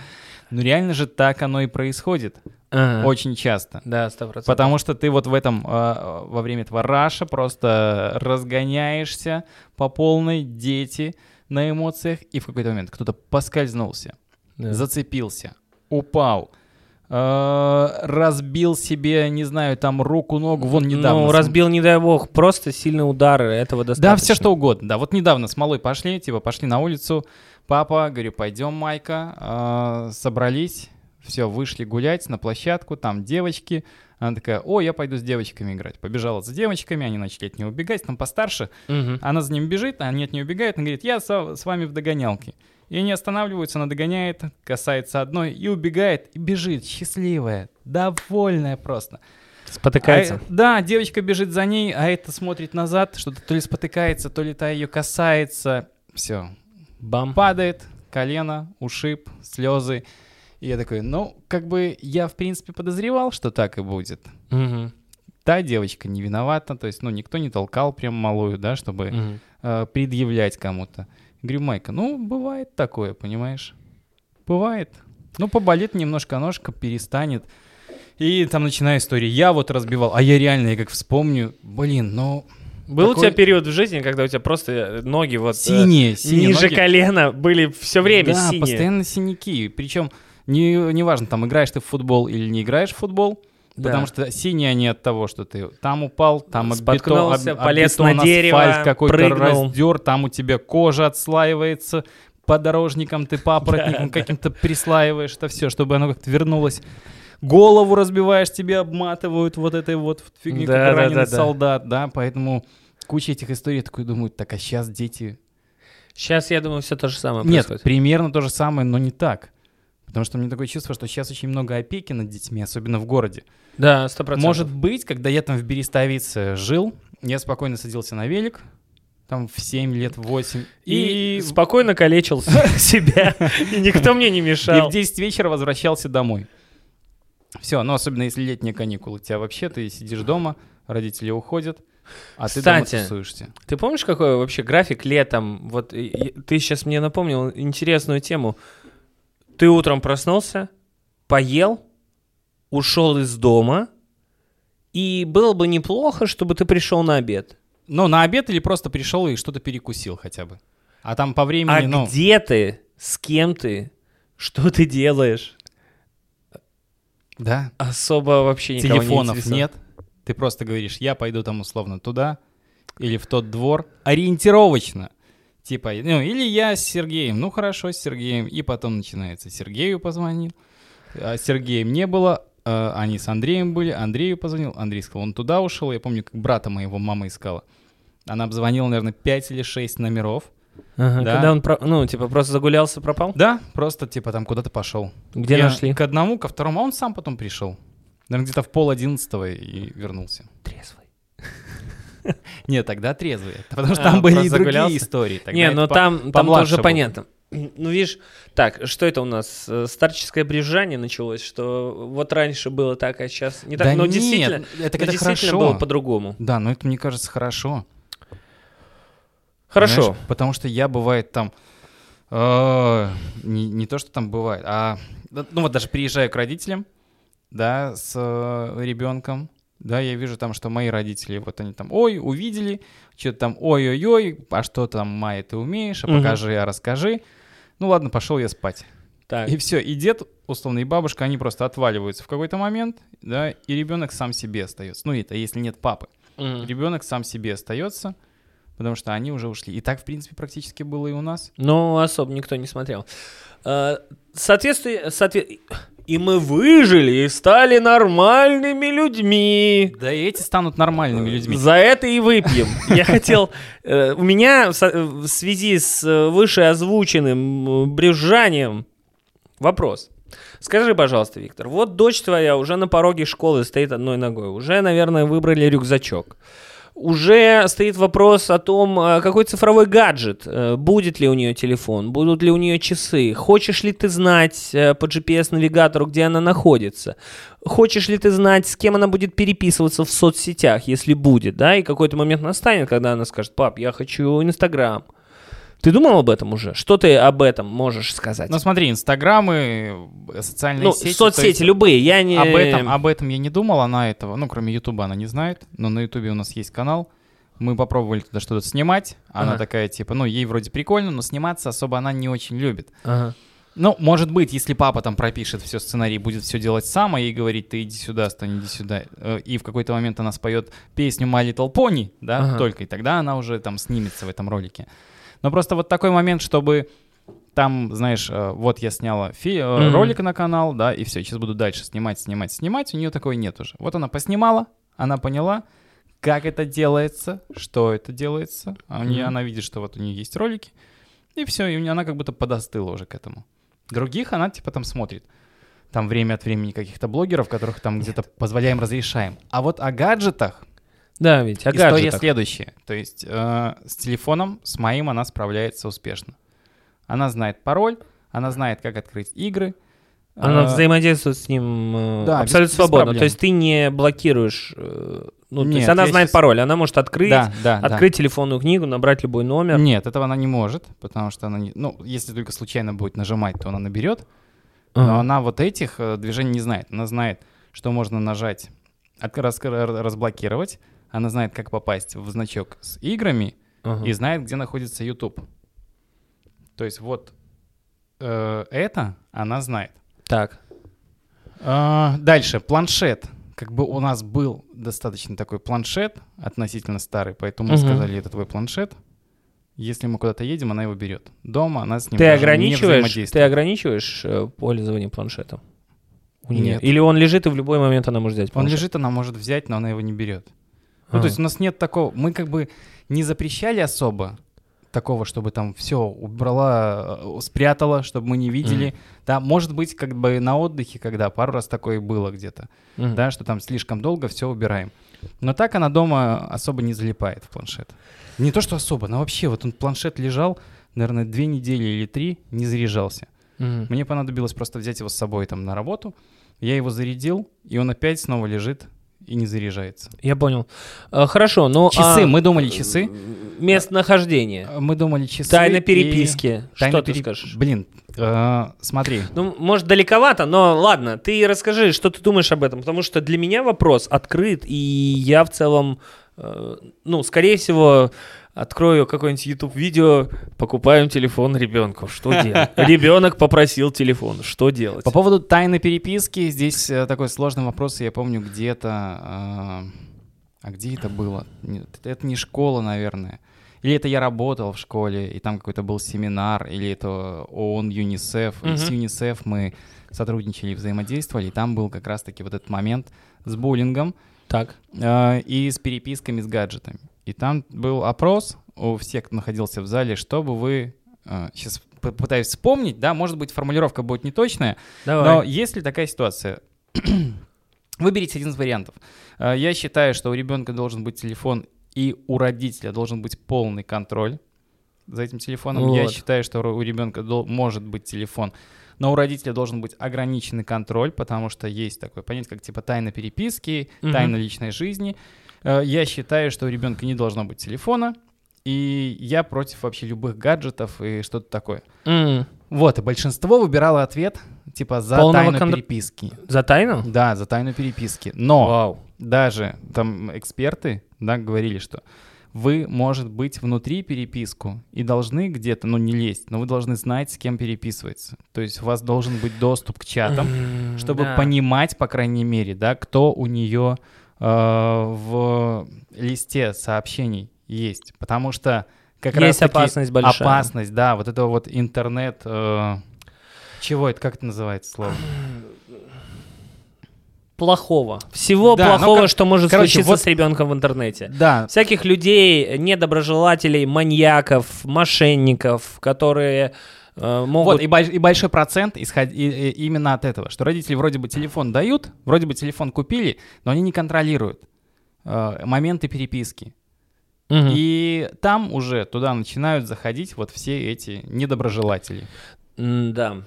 Ну реально же так оно и происходит, Ага. очень часто. Да, сто процентов. Потому что ты вот в этом, э, во время этого раша просто разгоняешься по полной, дети на эмоциях, и в какой-то момент кто-то поскользнулся, Да. зацепился, упал, э, разбил себе, не знаю, там руку, ногу, вон недавно. Ну, с- разбил, не дай бог, просто сильные удары, этого достаточно. Да, все что угодно. Да, вот недавно с малой пошли, типа пошли на улицу. Папа, говорю, пойдем, Майка. А, собрались, все, вышли гулять на площадку, там девочки. Она такая, о, я пойду с девочками играть. Побежала за девочками, они начали от нее убегать, там постарше. Мгм. Она за ними бежит, а они от нее убегают. Она говорит, я со- с вами в догонялке. И они останавливаются, она догоняет, касается одной и убегает, и бежит, счастливая, довольная просто. Спотыкается. А, да, девочка бежит за ней, а это смотрит назад, что-то то ли спотыкается, то ли та ее касается. Все, Бам. падает, колено, ушиб, слезы. И я такой, ну, как бы я, в принципе, подозревал, что так и будет. Мгм. Та девочка не виновата, то есть, ну, никто не толкал прям малую, да, чтобы Мгм. э, предъявлять кому-то. Говорю, Майка, ну, бывает такое, понимаешь? Бывает. Ну, поболит немножко ножка, перестанет. И там начинаю история. Я вот разбивал, а я реально, я как вспомню, блин, ну... Был у такой- тебя период в жизни, когда у тебя просто э, ноги вот... э, Синие, синие ниже ноги. колена были все время да, синие. постоянно синяки. Причем не, неважно, там играешь ты в футбол или не играешь в футбол, Да. потому что синие они от того, что ты там упал, там об бетон, Споткнулся, об- полез бетон, на дерево, асфальт какой-то прыгнул. раздер, там у тебя кожа отслаивается, подорожником ты папоротником Да, каким-то прислаиваешь, это все, чтобы оно как-то вернулось. Голову разбиваешь, тебе обматывают вот этой вот фигней, Да, как да, раненый да, да. солдат, да, поэтому куча этих историй, такой думаю, так, а сейчас дети Сейчас, я думаю, все то же самое нет, происходит. примерно то же самое, но не так. Потому что у меня такое чувство, что сейчас очень много опеки над детьми, особенно в городе. Да, сто процентов. Может быть, когда я там в Берестовице жил, я спокойно садился на велик, там в 7 лет, в 8, И, и, спокойно калечил себя, и никто мне не и мешал. в 10 вечера возвращался домой. Все, ну особенно если летние каникулы. У тебя вообще, ты сидишь дома, родители уходят, а ты дома Кстати, тусуешься. Ты помнишь, какой вообще график летом? Вот и- и ты сейчас мне напомнил интересную тему. Ты утром проснулся, поел, ушел из дома, и было бы неплохо, чтобы ты пришел на обед. Ну, на обед или просто пришел и что-то перекусил хотя бы. А там по времени, А ну... где ты? С кем ты? Что ты делаешь? Да, Особо вообще никого не телефонов интересует. нет. Ты просто говоришь, я пойду там условно туда, или в тот двор ориентировочно. Типа, ну, или я с Сергеем, ну хорошо, с Сергеем. И потом начинается, Сергею позвонил, а Сергеем не было, они с Андреем были, Андрею позвонил, Андрей сказал, он туда ушел, я помню, как брата моего мама искала. Она обзвонила, наверное, 5 или 6 номеров. Ага, Да. Когда он, ну, типа, просто загулялся, пропал? Да, просто типа там куда-то пошел. Где Я нашли? К одному, ко второму, а он сам потом пришел. Наверное, где-то в пол одиннадцатого и вернулся. Трезвый. Нет, тогда трезвые. Потому что А, там были и другие истории. Не, это ну там, тоже понятно. Ну, видишь, так, что это у нас? Э, Старческое брюзжание началось, что вот раньше было так, а сейчас не так. Да но нет, действительно, это, но это действительно хорошо. было по-другому. Да, но это, мне кажется, хорошо. Хорошо. Знаешь, потому что я, бывает, там... э, не, не то, что там бывает, а... Ну вот даже приезжаю к родителям, да, с э, ребенком, да, я вижу там, что мои родители, вот они там, ой, увидели, что-то там, ой-ой-ой, а что там, Майя, ты умеешь, а покажи, а расскажи. Ну ладно, пошел я спать. Так. И все, и дед, условно, и бабушка, они просто отваливаются в какой-то момент, да, и ребенок сам себе остается. Ну, это если нет папы. Мгм. Ребенок сам себе остается, потому что они уже ушли. И так, в принципе, практически было и у нас. Ну, особо никто не смотрел. Э, Соответствие, соотве- И мы выжили и стали нормальными людьми. Да и эти станут нормальными людьми. За это и выпьем. Я хотел... э, У меня в со- в связи с э, вышеозвученным э, брюзжанием вопрос. Скажи, пожалуйста, Виктор, вот дочь твоя уже на пороге школы стоит одной ногой. Уже, наверное, выбрали рюкзачок. Уже стоит вопрос о том, а, какой цифровой гаджет, э, будет ли у нее телефон, будут ли у нее часы, хочешь ли ты знать э, по GPS-навигатору, где она находится, хочешь ли ты знать, с кем она будет переписываться в соцсетях, если будет, да, и какой-то момент настанет, когда она скажет, пап, я хочу Инстаграм. Ты думал об этом уже? Что ты об этом можешь сказать? Ну смотри, инстаграмы, э, социальные ну, сети. соцсети есть любые, я не... Об этом, об этом я не думал, она этого, ну, кроме Ютуба она не знает, но на Ютубе у нас есть канал. Мы попробовали туда что-то снимать. Она Ага. такая, типа, ну, ей вроде прикольно, но сниматься особо она не очень любит. Ага. Ну, может быть, если папа там пропишет все сценарий, будет все делать сам, а ей говорить, ты иди сюда, Стань, иди сюда. э, И в какой-то момент она споет песню My Little Pony, да, Ага. только, и тогда она уже там снимется в этом ролике. Но просто вот такой момент, чтобы там, знаешь, э, вот я сняла фи- Мгм. ролик на канал, да, и все, сейчас буду дальше снимать, снимать, снимать, у нее такой нет уже. Вот она поснимала, она поняла, как это делается, что это делается, а у нее, Мгм. она видит, что вот у нее есть ролики, и все, и у нее она как будто подостыла уже к этому. Других она типа там смотрит. Там время от времени каких-то блогеров, которых там где-то позволяем, разрешаем. А вот о гаджетах Да, ведь, о история гаджетах. следующая. То есть э, с телефоном, с моим она справляется успешно. Она знает пароль, она знает, как открыть игры. Она Э, взаимодействует с ним э, да, абсолютно без- без свободно. проблем. То есть ты не блокируешь. э, ну, то есть Нет, она знает щас- пароль, она может открыть, да, да, да. открыть телефонную книгу, набрать любой номер. Нет, этого она не может, потому что она не... Ну, если только случайно будет нажимать, то она наберет. Но она вот этих э, движений не знает. Она знает, что можно нажать, рас- разблокировать. Она знает, как попасть в значок с играми Ага. и знает, где находится YouTube. То есть вот э, это она знает. Так. А, дальше, планшет. Как бы у нас был достаточно такой планшет, относительно старый, поэтому мы Мгм. сказали, это твой планшет. Если мы куда-то едем, она его берет. Дома она с ним Ты даже не ограничиваешь, ты ограничиваешь э, пользование планшетом? У? Нет. Или он лежит и в любой момент она может взять Он планшет? лежит, она может взять, но она его не берет. Ну, то есть у нас нет такого... Мы как бы не запрещали особо такого, чтобы там все убрала, э, спрятала, чтобы мы не видели. Да, может быть, как бы на отдыхе, когда пару раз такое было где-то, Мгм. да, что там слишком долго все убираем. Но так она дома особо не залипает в планшет. Не то, что особо, но вообще, вот он планшет лежал, наверное, две недели или три, не заряжался. Мгм. Мне понадобилось просто взять его с собой там на работу. Я его зарядил, и он опять снова лежит и не заряжается. Я понял. Э, Хорошо, но... Часы, а, мы думали часы. Местонахождение. Мы думали часы. Тайна и- переписки. Тайна Что ты пере- скажешь? Блин, э, смотри. Ну, может, далековато, но ладно, ты расскажи, что ты думаешь об этом, потому что для меня вопрос открыт, и я в целом, э, ну, скорее всего, открою какое-нибудь YouTube-видео, покупаем телефон ребенку, что делать? Ребенок попросил телефон, что делать? По поводу тайны переписки, здесь э, такой сложный вопрос. Я помню где-то... А где это было? Это не школа, наверное. Или это я работал в школе, и там какой-то был семинар, или это ООН, ЮНИСЕФ. И с. ЮНИСЕФ мы сотрудничали, взаимодействовали, и там был как раз-таки вот этот момент с буллингом Так. э, и с переписками с гаджетами. И там был опрос у всех, кто находился в зале, чтобы вы... сейчас попытаюсь вспомнить, да, может быть, формулировка будет неточная, Давай. но есть ли такая ситуация? Выберите один из вариантов. Э, Я считаю, что у ребенка должен быть телефон, и у родителя должен быть полный контроль за этим телефоном. Я Вот. считаю, что у ребенка может быть телефон, но у родителя должен быть ограниченный контроль, потому что есть такое понятие, как типа тайна переписки, Мгм. тайна личной жизни. Э, Я считаю, что у ребенка не должно быть телефона, и я против вообще любых гаджетов и что-то такое. М, Вот, и большинство выбирало ответ типа за Полного тайну контр- переписки. За тайну? Да, за тайну переписки. Но Вау. даже там эксперты, да, говорили, что вы, может быть, внутри переписку и должны где-то, ну, не лезть, но вы должны знать, с кем переписывается. То есть у вас должен быть доступ к чатам, чтобы да. понимать, по крайней мере, да, кто у нее э, в листе сообщений есть. Потому что как раз Есть опасность большая. опасность, да, вот это вот интернет... э, чего это, как это называется слово? Плохого. Всего Да, плохого, как- что может короче, случиться вот- с ребенком в интернете. Да, Всяких людей, недоброжелателей, маньяков, мошенников, которые э, могут... Вот, и, больш- и большой процент исход- и- и- именно от этого, что родители вроде бы телефон дают, вроде бы телефон купили, но они не контролируют э, моменты переписки. Мгм. И там уже туда начинают заходить вот все эти недоброжелатели. М, Да.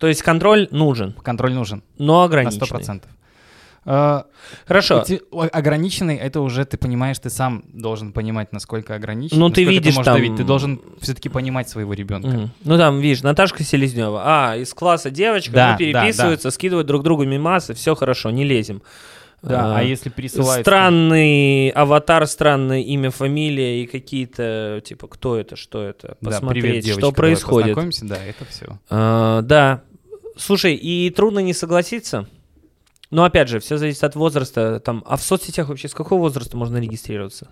То есть контроль нужен, Контроль нужен но на ограниченный. 100%. Э, Хорошо. эти- ограниченный, это уже ты понимаешь, ты сам должен понимать, насколько ограничен. Ну, ты видишь можешь там- давить. Ты должен все-таки понимать своего ребенка. Мгм. Ну там, видишь, Наташка Селезнева. А, из класса девочка, Да, ну, переписываются, скидывают друг другу мимасы, все хорошо, не лезем. Да, а, А, если присылают... Странный аватар, странное имя, фамилия и какие-то, типа, кто это, что это, Да, посмотреть, привет, девочка, что происходит. познакомимся, да, это все. А, да. Слушай, и трудно не согласиться. Но опять же, все зависит от возраста. Там, а в соцсетях вообще с какого возраста можно регистрироваться?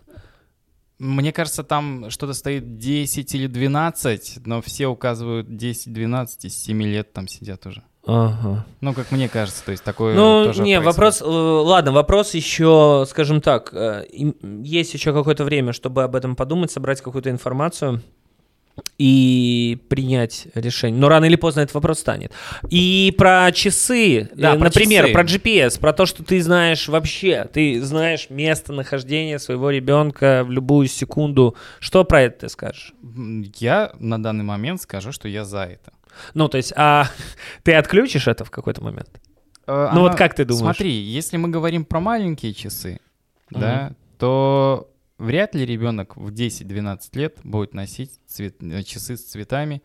Мне кажется, там что-то стоит 10 или 12, но все указывают 10-12, из 7 лет там сидят уже. Ага. Ну, как мне кажется, то есть такое Ну, тоже не, происходит. вопрос, э, ладно, вопрос еще, скажем так, э, есть еще какое-то время, чтобы об этом подумать, собрать какую-то информацию и принять решение. Но рано или поздно этот вопрос станет. И про часы, Да, э, про например, часы. про GPS, про то, что ты знаешь вообще, ты знаешь местонахождение своего ребенка в любую секунду. Что про это ты скажешь? Я на данный момент скажу, что я за это. Ну, то есть, а ты отключишь это в какой-то момент? Э, Ну, оно- вот как ты думаешь? Смотри, если мы говорим про маленькие часы, да, то вряд ли ребенок в 10-12 лет будет носить цвет- э, часы с цветами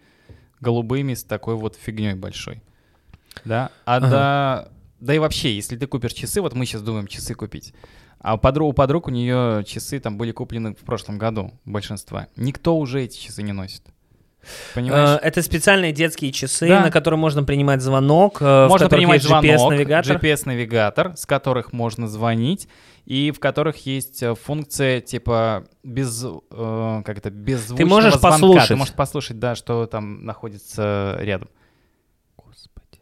голубыми, с такой вот фигней большой. Да, а Ага. да, да и вообще, если ты купишь часы, вот мы сейчас думаем часы купить, а у подруг, у подруг у нее часы там были куплены в прошлом году, большинства. Никто уже эти часы не носит. Понимаешь? Э, Это специальные детские часы, Да. на которые можно принимать звонок, э, можно принимать GPS-навигатор. GPS-навигатор, с которых можно звонить, и в которых есть э, функция типа без, э, как это, беззвучного можешь звонка. послушать. Ты можешь послушать, да, что там находится рядом.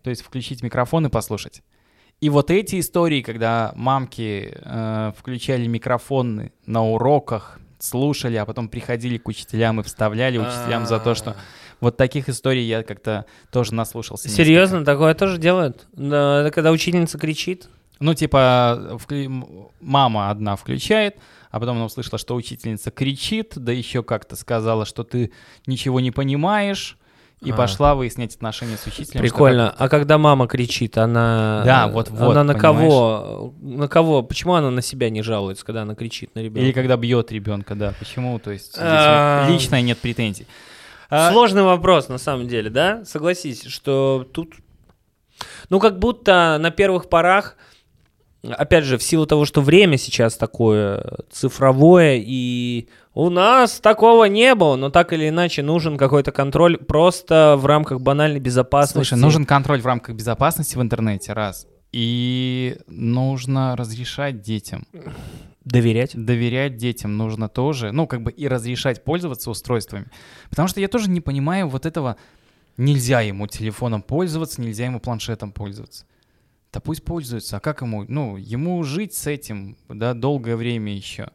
То есть включить микрофон и послушать. И вот эти истории, когда мамки э, включали микрофоны на уроках, слушали, а потом приходили к учителям и вставляли учителям за то, что вот таких историй я как-то тоже наслушался. несколько. Серьезно, такое тоже делают? Да, когда учительница кричит? Ну, типа, м- мама одна включает, а потом она услышала, что учительница кричит, да еще как-то сказала, что ты ничего не понимаешь, и А. пошла выяснять отношения с учителем. Прикольно. А когда мама кричит, она... Да, вот-вот, Она на понимаешь? кого? На кого? Почему она на себя не жалуется, когда она кричит на как- ребенка? Или когда бьет ребенка, да. Почему? То есть здесь А. вот личное нет претензий. А, Сложный вопрос, на самом деле, да? Согласись, что тут... Ну, как будто на первых порах, опять же, в силу того, что время сейчас такое цифровое, и у нас такого не было, но так или иначе нужен какой-то контроль просто в рамках банальной безопасности. Слушай, нужен контроль в рамках безопасности в интернете, раз. И нужно разрешать детям. Доверять? Доверять детям нужно тоже, ну, как бы и разрешать пользоваться устройствами. Потому что я тоже не понимаю вот этого, нельзя ему телефоном пользоваться, нельзя ему планшетом пользоваться. Да пусть пользуется, а как ему, ну, ему жить с этим, да, долгое время еще.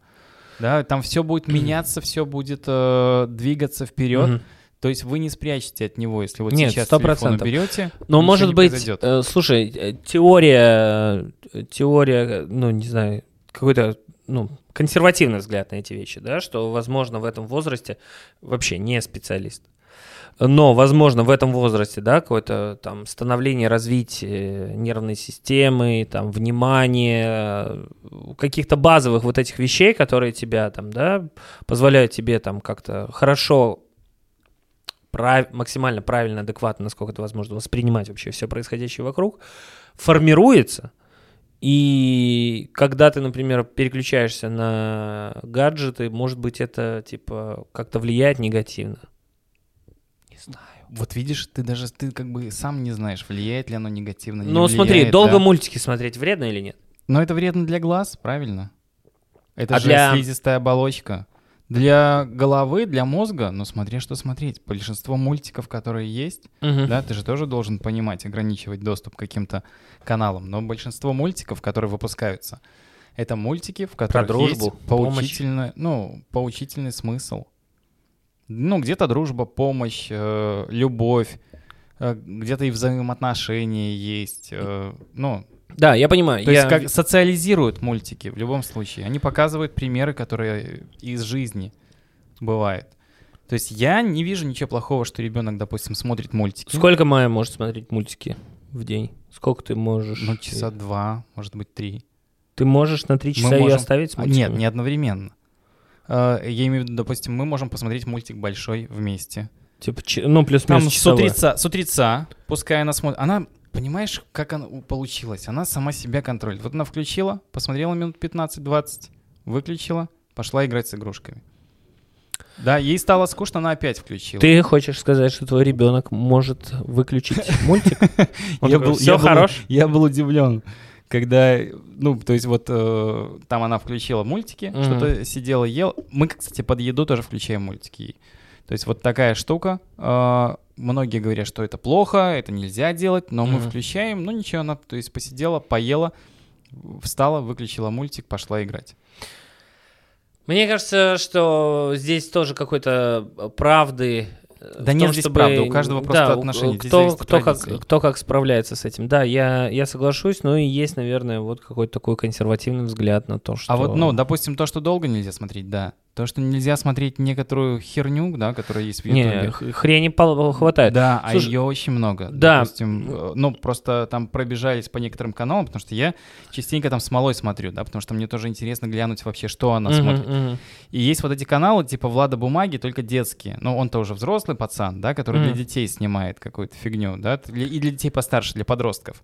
Да, там все будет меняться, все будет э, двигаться вперед. То есть вы не спрячете от него, если вот Нет, сейчас 100%. телефон уберете. Но может быть, произойдет. э, слушай, э, теория, э, теория, ну не знаю, какой-то, ну консервативный взгляд на эти вещи, да, что, возможно, в этом возрасте вообще не специалист. Но, возможно, в этом возрасте, да, какое-то там становление, развитие нервной системы, там, внимание, э, каких-то базовых вот этих вещей, которые тебя там, да, позволяют тебе там как-то хорошо прав- максимально правильно, адекватно, насколько это возможно, воспринимать вообще все происходящее вокруг, формируется. И когда ты, например, переключаешься на гаджеты, может быть, это типа как-то влияет негативно. Знаю. Вот видишь, ты даже ты как бы сам не знаешь, влияет ли оно негативно. не Ну, смотри, долго да. мультики смотреть вредно или нет? Но это вредно для глаз, правильно? Это А же для- слизистая оболочка. Для головы, для мозга, ну смотри, что смотреть. Большинство мультиков, которые есть, Мгм. да, ты же тоже должен понимать, ограничивать доступ к каким-то каналам. Но большинство мультиков, которые выпускаются, это мультики, в которых дружбу, есть поучительный, ну, поучительный смысл. Ну, где-то дружба, помощь, э, любовь, э, где-то и взаимоотношения есть. э, ну, Да, я понимаю. то я... есть как социализируют мультики в любом случае. Они показывают примеры, которые из жизни бывает. То есть я не вижу ничего плохого, что ребенок, допустим, смотрит мультики. Сколько Майя может смотреть мультики в день? Сколько ты можешь? Ну, часа два, может быть, три. Ты можешь на три Мы часа ее можем- оставить с А, мультиками? Нет, не одновременно. Э, Я имею в виду, допустим, мы можем посмотреть мультик большой вместе. Типа, ну, Там плюс-минус с часовой. утреца, с утреца, пускай она смотрит. Она, понимаешь, как она получилась? Она сама себя контролирует. Вот она включила, посмотрела минут 15-20, выключила, пошла играть с игрушками. Да, ей стало скучно, она опять включила. Ты хочешь сказать, что твой ребенок может выключить мультик? Он Я такой, был- «Всё я был- хорош?» Я был удивлен, когда, ну, то есть вот э, там она включила мультики, Мгм. что-то сидела, ел. Мы, кстати, под еду тоже включаем мультики. То есть вот такая штука. э, многие говорят, что это плохо, это нельзя делать, но мы Мгм. включаем. Ну ничего, она, то есть посидела, поела, встала, выключила мультик, пошла играть. Мне кажется, что здесь тоже какой-то правды. Да нет том, здесь чтобы- правды, у каждого просто отношения, здесь Кто, кто, как, кто как справляется с этим. Да, я, я соглашусь, но и есть, наверное, вот какой-то такой консервативный взгляд на то, что... А вот, ну, допустим, то, что долго нельзя смотреть, да. То, что нельзя смотреть некоторую херню, да, которая есть в Не, Ютубе. х- хрени хватает. Да, а Слушай, ее очень много. да. Допустим, э, ну, просто там пробежались по некоторым каналам, потому что я частенько там с малой смотрю, да, потому что мне тоже интересно глянуть вообще, что она Мгм, смотрит. мгм. И есть вот эти каналы, типа Влада Бумаги, только детские. Ну, он-то уже взрослый пацан, да, который Мгм. для детей снимает какую-то фигню, да, и для детей постарше, для подростков.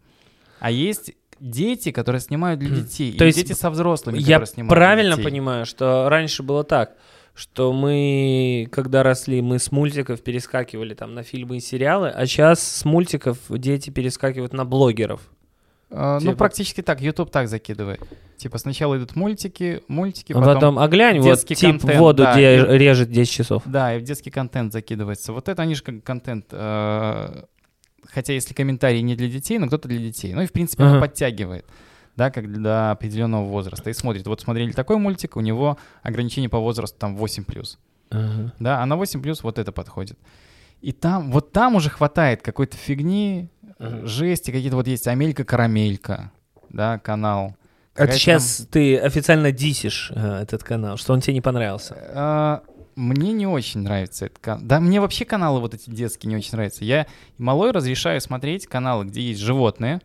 А есть дети, которые снимают для детей, То и есть дети со взрослыми, Я которые снимают для правильно детей. понимаю, что раньше было так, что мы, когда росли, мы с мультиков перескакивали там на фильмы и сериалы, а сейчас с мультиков дети перескакивают на блогеров. А, Типа- Ну, практически так. YouTube так закидывает. Типа сначала идут мультики, мультики, А потом... потом, а глянь, вот тип контент, воду, да, где и- режет 10 часов. Да, и в детский контент закидывается. Вот это они же как контент... э, Хотя если комментарии не для детей, но кто-то для детей. Ну и в принципе Ага. он подтягивает. Да, как для определенного возраста. И смотрит, вот смотрели такой мультик, у него ограничение по возрасту там 8+. Ага. Да, а на 8+, вот это подходит. И там, вот там уже хватает какой-то фигни, Ага. жести, какие-то вот есть Амелька-карамелька, да, канал. А сейчас ты официально дисишь э, этот канал, что он тебе не понравился. А, Мне не очень нравится этот канал. Да, мне вообще каналы вот эти детские не очень нравятся. Я малой разрешаю смотреть каналы, где есть животные,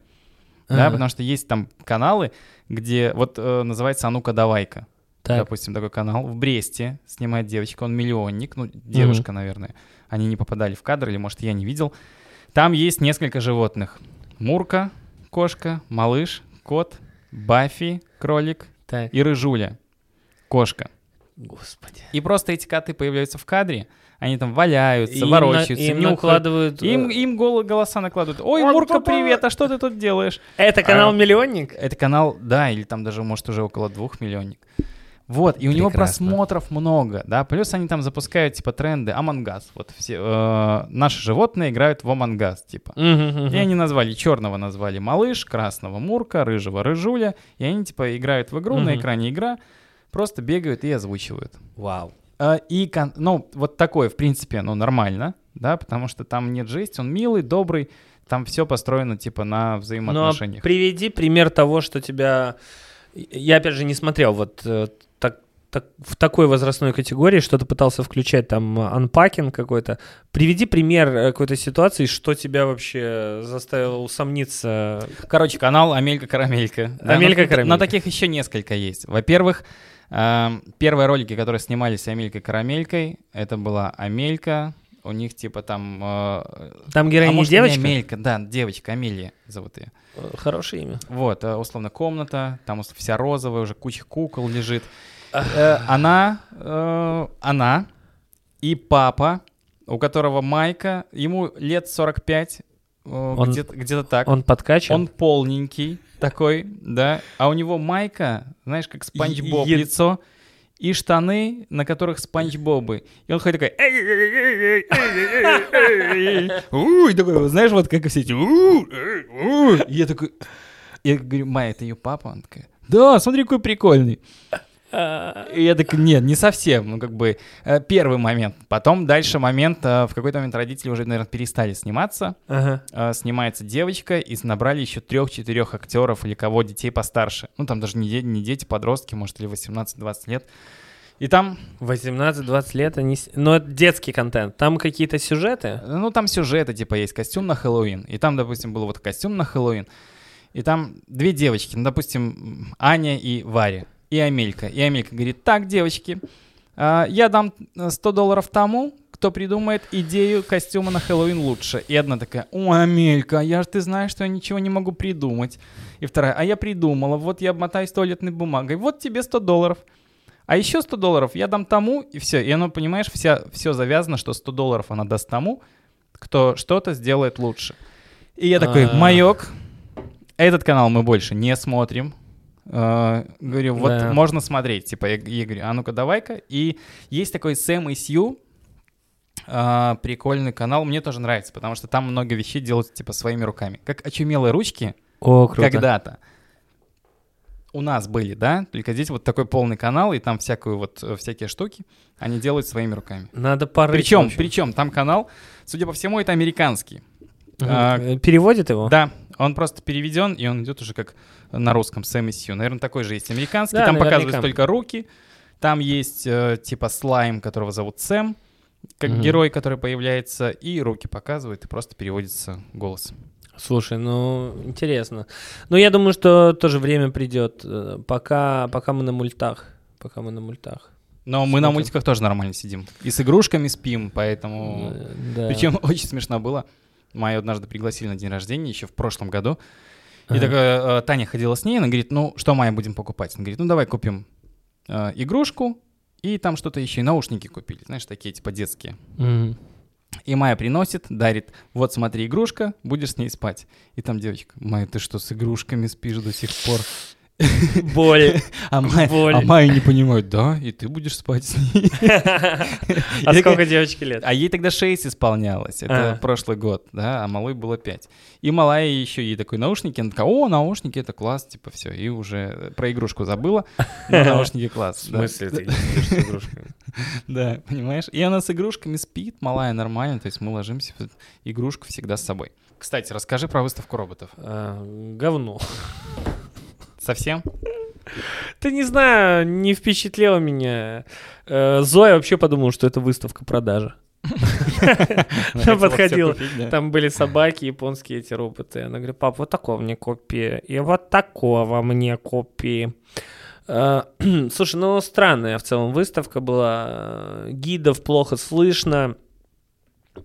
да, Ага. потому что есть там каналы, где вот э, называется «А ну-ка, давай-ка». Так. Допустим, такой канал в Бресте снимает девочка, он миллионник, ну, девушка, наверное. Они не попадали в кадр, или, может, я не видел. Там есть несколько животных. Мурка, кошка, малыш, кот, Баффи, кролик Так. и Рыжуля, кошка. Господи. И просто эти коты появляются в кадре, они там валяются, Им ворочаются, на- им накладывают... Им, э, им голо- голоса накладывают. Ой, Мурка, привет, а что ты тут делаешь? Это канал а- Миллионник? Это канал, да, или там даже, может, уже около двух миллионник. Вот, и у него Прекрасно. просмотров много, да, плюс они там запускают, типа, тренды Among Us. Вот все, э, наши животные играют в Among Us, типа. Мгм, мгм. И они назвали, черного назвали малыш, красного мурка, рыжего рыжуля. И они, типа, играют в игру, на Мгм. экране игра, просто бегают и озвучивают. Вау. А, И, ну, вот такое, в принципе, ну, нормально, да, потому что там нет жести, он милый, добрый, там все построено, типа, на Ну, а взаимоотношениях. приведи пример того, что тебя... Я, опять же, не смотрел вот э, так, так- в такой возрастной категории, что ты пытался включать, там, анпакинг какой-то. Приведи пример э, какой-то ситуации, что тебя вообще заставило усомниться. Короче, канал Амелька-Карамелька. Амелька но- Карамелька. Но таких еще несколько есть. Во-первых, первые ролики, которые снимались с Амелькой-Карамелькой, это была Амелька, у них типа там... э, Там а героиня может, не девочка? Амелька, да, девочка, Амелия зовут ее. Э, Хорошее имя. Вот, э, условно, комната, там вся розовая, уже куча кукол лежит. Она, э, она и папа, у которого Майка, ему лет 45, э, Он- где-то где-то так. Он подкачан? Он полненький такой, да, а у него майка, знаешь, как Спанч Боб лицо, и штаны, на которых Спанч Бобы. И он ходит такой... И такой, знаешь, вот как все эти... Я такой... Я говорю, Майя, это ее папа? Он такая, да, смотри, какой прикольный. И я такой, нет, не совсем, ну как бы э, первый момент. Потом дальше момент, э, в какой-то момент родители уже, наверное, перестали сниматься. Ага. Э, снимается девочка, и набрали еще трех-четырех актеров или кого, детей постарше. Ну, там даже не, не дети, подростки, может, или 18-20 лет. И там, 18-20 лет, они... но это детский контент. Там какие-то сюжеты? ну, там сюжеты, типа, есть костюм на Хэллоуин. И там, допустим, был вот костюм на Хэллоуин. И там две девочки, ну, допустим, Аня и Варя. И Амелька. И Амелька говорит, так, девочки, а, я дам э, 100 долларов тому, кто придумает идею костюма на Хэллоуин лучше. И одна такая, о, Амелька, я же ты знаешь, что я ничего не могу придумать. И вторая, а я придумала, вот я обмотаюсь туалетной бумагой, вот тебе 100 долларов. А еще 100 долларов я дам тому, и все. И оно, понимаешь, вся, все завязано, что 100 долларов она даст тому, кто что-то сделает лучше. И я такой, А. маек, этот канал мы больше не смотрим. Э, говорю, вот Да. можно смотреть. Типа, я, я говорю, а ну-ка давай-ка. И есть такой Сэм и Сью, э, прикольный канал, мне тоже нравится, потому что там много вещей делают, типа, своими руками. Как очумелые ручки О, круто. когда-то у нас были, да? Только здесь вот такой полный канал, и там всякую вот, э, всякие штуки они делают своими руками. Надо порыть. Причем, причем там канал, судя по всему, это американский. А, Э, Переводит его? Да, он просто переведен, и он идет уже как на русском Сэм и Сью. Наверное, такой же есть американский. Да, там наверняка. показываются только руки. Там есть э, типа слайм, которого зовут Сэм, как Мгм. герой, который появляется, и руки показывает, и просто переводится голос. Слушай, ну, интересно. Ну, я думаю, что тоже время придет. э, Пока, пока мы на мультах. Пока мы на мультах. Но мы на Смотрим. мультиках тоже нормально сидим. И с игрушками спим, поэтому... Э, да. Причем очень смешно было. Мою однажды пригласили на день рождения еще в прошлом году. И такая э, Таня ходила с ней, она говорит, ну, что, Майя, будем покупать? Она говорит, ну, давай купим э, игрушку, и там что-то еще, и наушники купили, знаешь, такие, типа, детские. И Майя приносит, дарит, вот, смотри, игрушка, будешь с ней спать. И там девочка, Майя, ты что, с игрушками спишь до сих пор? Боль. А Майя, Боль. а Майя не понимает, да, и ты будешь спать с ней. А сколько девочке лет? А ей тогда 6 исполнялось, это А. прошлый год, да, а малой было 5. И малая еще ей такой наушники, она такая, о, наушники, это класс, типа все, и уже про игрушку забыла, но наушники класс. В смысле ты с игрушками? Да, понимаешь? И она с игрушками спит, малая нормально, то есть мы ложимся, в игрушку всегда с собой. Кстати, расскажи про выставку роботов. А, Говно. Совсем? Ты не знаю, не впечатлило меня. Э, Зоя вообще подумала, что это выставка продажи. Хотела подходила. Там были собаки, японские эти роботы. Она говорит, пап, вот такого мне купи. И вот такого мне купи. Э, Слушай, ну странная в целом выставка была. Гидов плохо слышно.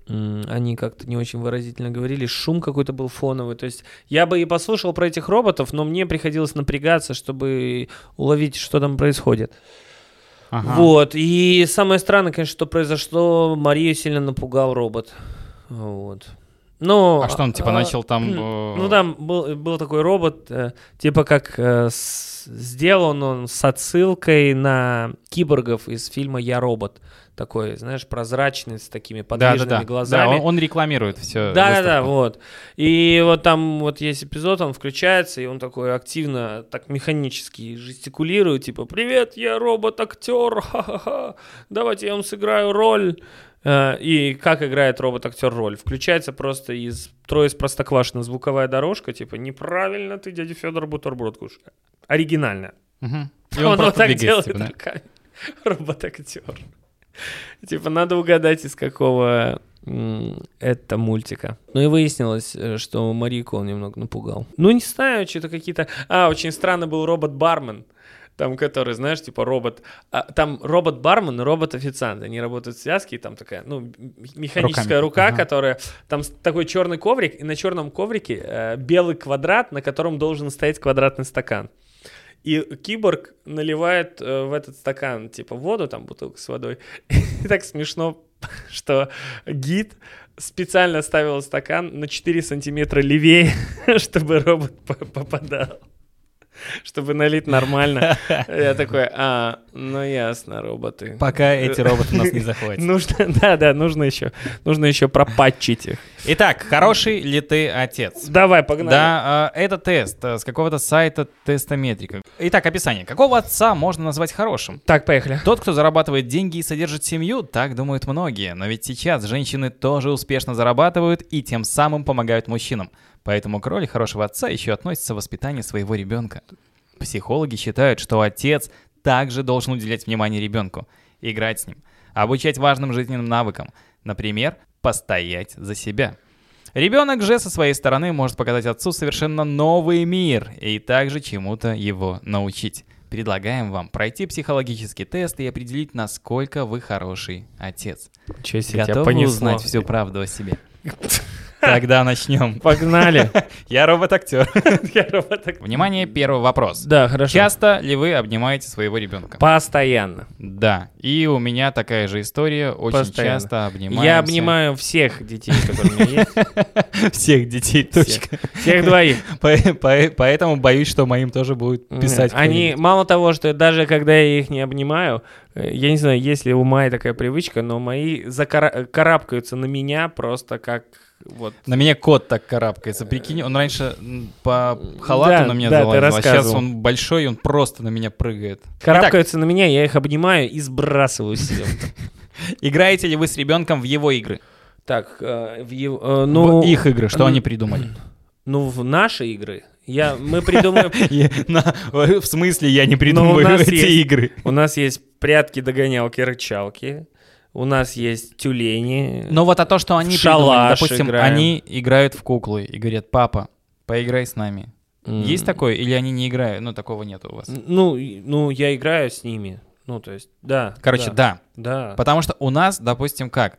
Они как-то не очень выразительно говорили. Шум какой-то был фоновый. То есть я бы и послушал про этих роботов, но мне приходилось напрягаться, чтобы уловить, что там происходит. Ага. Вот. И самое странное, конечно, что произошло, Марию сильно напугал робот. Вот. Ну, А что он, типа, а, начал там... э, Ну, там был, был такой робот, э, типа как э, с- сделан он с отсылкой на киборгов из фильма «Я робот». Такой, знаешь, прозрачный, с такими Да, подвижными да, да. глазами. Да, он, он рекламирует все. Да, да, да, вот. И вот там вот есть эпизод, он включается, и он такой активно, так механически жестикулирует, типа, привет, я робот-актер, ха-ха-ха, давайте я вам сыграю роль. Э, И как играет робот-актер роль? Включается просто из трое из простоквашино звуковая дорожка, типа, неправильно ты, дядя Федор, бутерброд кушаешь. Оригинально. Мгм. И он, он вот так делает типа, да. руками. Робот-актер. Типа, надо угадать, из какого это мультика. Ну и выяснилось, э, что Марику он немного напугал. Ну, не знаю, что-то какие-то... А, очень странно был робот-бармен. Там, который, знаешь, типа робот... а, там робот-бармен и робот-официант. Они работают в связке, и там такая, ну, механическая Руками. рука, Ага. которая... Там такой черный коврик, и на черном коврике э, белый квадрат, на котором должен стоять квадратный стакан. И киборг наливает э, в этот стакан, типа, воду, там, бутылку с водой. И так смешно, что гид специально ставил стакан на 4 сантиметра левее, чтобы робот по- попадал. Чтобы налить нормально. Я такой, а, ну ясно, роботы. Пока эти роботы нас не захватят. Нужно, да, да, нужно еще, нужно еще пропатчить их. Итак, хороший ли ты отец? Давай, погнали. Да, это тест э, с какого-то сайта тестометрика. Итак, описание. Какого отца можно назвать хорошим? Так, поехали. Тот, кто зарабатывает деньги и содержит семью, так думают многие. Но ведь сейчас женщины тоже успешно зарабатывают и тем самым помогают мужчинам. Поэтому к роли хорошего отца еще относится воспитание своего ребенка. Психологи считают, что отец также должен уделять внимание ребенку, играть с ним, обучать важным жизненным навыкам, например, постоять за себя. Ребенок же со своей стороны может показать отцу совершенно новый мир и также чему-то его научить. Предлагаем вам пройти психологический тест и определить, насколько вы хороший отец. Че себе, тебя Готовы понесло? узнать всю правду о себе? Тогда начнем. Погнали. Я робот-актер. Я робот- Внимание, первый вопрос. Да, хорошо. Часто ли вы обнимаете своего ребенка? Постоянно. Да. И у меня такая же история. Очень Постоянно. часто обнимаемся. Я обнимаю всех детей, которые у меня есть. всех детей. Всех. Всех двоих. По- по- Поэтому боюсь, что моим тоже будет писать. Они, мало того, что даже когда я их не обнимаю, э, я не знаю, есть ли у Майи такая привычка, но мои закара- карабкаются на меня просто как вот. На меня кот так карабкается. Прикинь, он раньше по халату Да, на меня да, залазил, а сейчас он большой, и он просто на меня прыгает. Карабкаются на меня, я их обнимаю и сбрасываю себе. Итак, играете ли вы с ребенком в его игры? Так, э, в ев- э, ну... в их игры, что ну, они придумали? Ну, в наши игры. Я, мы придумаем... В смысле, я не придумываю нас эти игры. У нас есть прятки, догонялки, рычалки. У нас есть тюлени. Но вот а то, что они придумали, допустим, играем. они играют в куклы и говорят, папа, поиграй с нами. М. Есть такое? Или они не играют? Ну, такого нет у вас. Ну, ну, я играю с ними. Ну, то есть, да. Короче, да. Да. Потому что у нас, допустим, как?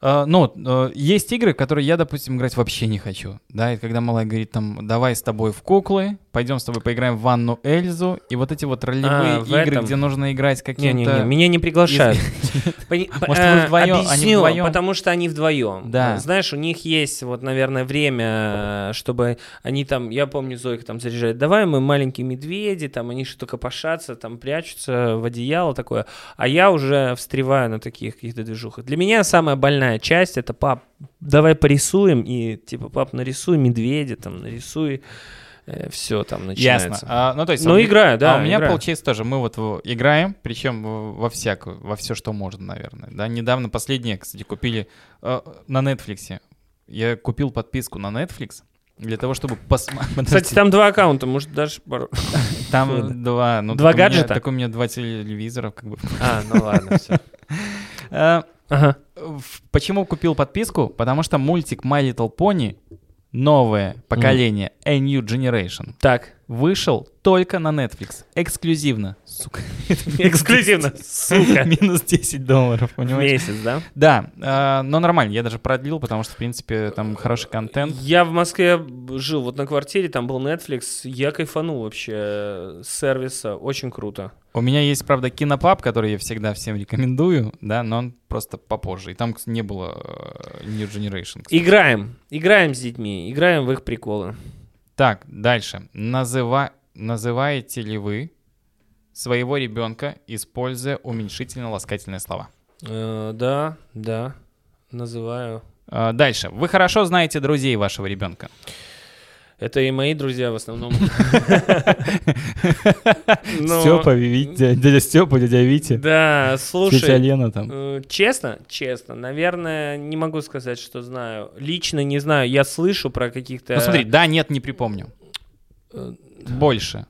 Э, ну, э, есть игры, которые я, допустим, играть вообще не хочу. Да, и когда малая говорит там, давай с тобой в куклы, пойдем с тобой поиграем в ванну Эльзу, и вот эти вот ролевые А, игры, этом. где нужно играть с Не-не-не, меня не приглашают. Может, э, вы вдвоем, они вдвоем? потому что они вдвоем. Да. Знаешь, у них есть вот, наверное, время, э, чтобы они там, я помню, Зойка там заряжает, давай мы маленькие медведи, там они что-то копошатся, там прячутся в одеяло такое, а я уже встреваю на таких каких-то движухах. Для меня самая больная часть это пап, давай порисуем, и типа, пап, нарисуй медведя, там, нарисуй, все там начинается. Ясно. А, ну, то есть... Ну, а, играю, да, А у меня играю. получается тоже, мы вот играем, причем во всякую, во все, что можно, наверное. Да, недавно последнее, кстати, купили э, на Netflix. Я купил подписку на Netflix для того, чтобы посмотреть. Кстати, там два аккаунта, может, даже пару... Там два. Ну, Два гаджета? Так у меня два телевизора, как бы. А, ну ладно, все. Ага. Почему купил подписку? Потому что мультик My Little Pony новое поколение, A New Generation, Так. Вышел только на Netflix. Эксклюзивно. Сука. Эксклюзивно, сука. Минус 10 долларов, понимаешь? месяц, да? Да, э, но нормально. Я даже продлил, потому что, в принципе, там хороший контент. Я в Москве жил вот на квартире, там был Netflix, я кайфанул вообще с сервиса, очень круто. У меня есть, правда, кинопаб, который я всегда всем рекомендую, да, но он просто попозже. И там не было э, New Generation. кстати. Играем, играем с детьми, играем в их приколы. Так, дальше. Называ... Называете ли вы своего ребенка, используя уменьшительно-ласкательные слова? Э, да, да, называю. Э, Дальше. Вы хорошо знаете друзей вашего ребенка. Это и мои друзья в основном. Но- Степа, Витя, дядя Степа, дядя Витя, Да, тетя слушай, Лена там. э, честно, честно, наверное, не могу сказать, что знаю. Лично не знаю, я слышу про каких-то... Ну смотри, да, нет, не припомню. Э, Больше.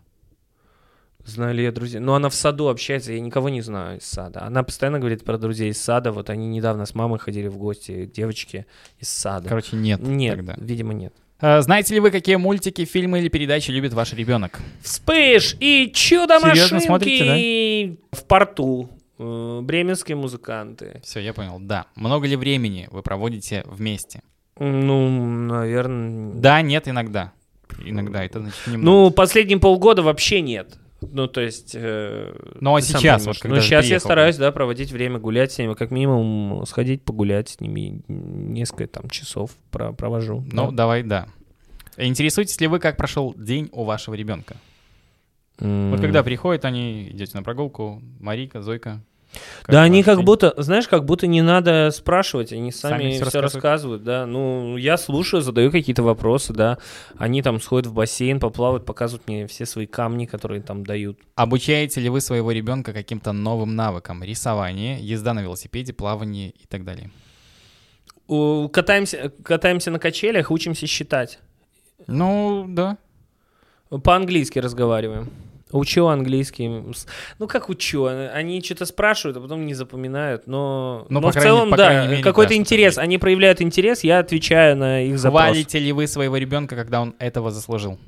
Знаю ли я друзей? Ну, она в саду общается, я никого не знаю из сада. Она постоянно говорит про друзей из сада. Вот они недавно с мамой ходили в гости, девочки из сада. Короче, нет. нет, тогда. видимо, нет. Э, Знаете ли вы, какие мультики, фильмы или передачи любит ваш ребенок? Вспыш и чудо Серьезно смотрите, машинки в порту. Э, Бременские музыканты. Все, я понял. Да. Много ли времени вы проводите вместе? Ну, наверное... Да, нет, иногда. Иногда, это значит немного. Ну, последние полгода вообще нет. Ну, то есть... э, Ну, а сейчас, вот когда Ну, сейчас я приехал, стараюсь, да, проводить время, гулять с ними. Как минимум, сходить погулять с ними. Несколько там часов про- провожу. Ну, да. давай, да. Интересуетесь ли вы, как прошел день у вашего ребенка? М. Вот когда приходят они, идете на прогулку, Марика, Зойка. Как Да, они как будто, знаешь, как будто не надо спрашивать, они Сами сами, всё все рассказывают. рассказывают, да. Ну, я слушаю, задаю какие-то вопросы, да. Они там сходят в бассейн, поплавают, показывают мне все свои камни, которые там дают. Обучаете ли вы своего ребенка каким-то новым навыкам? Рисование, езда на велосипеде, плавание и так далее. Катаемся, катаемся на качелях, учимся считать. Ну, да. По-английски разговариваем. Учу английский. Ну, как учу? Они что-то спрашивают, а потом не запоминают. Но, Ну, но по в крайней- целом, да, какой-то интерес. есть. Они проявляют интерес, я отвечаю на их запрос. Хвалите ли вы своего ребенка, когда он этого заслужил?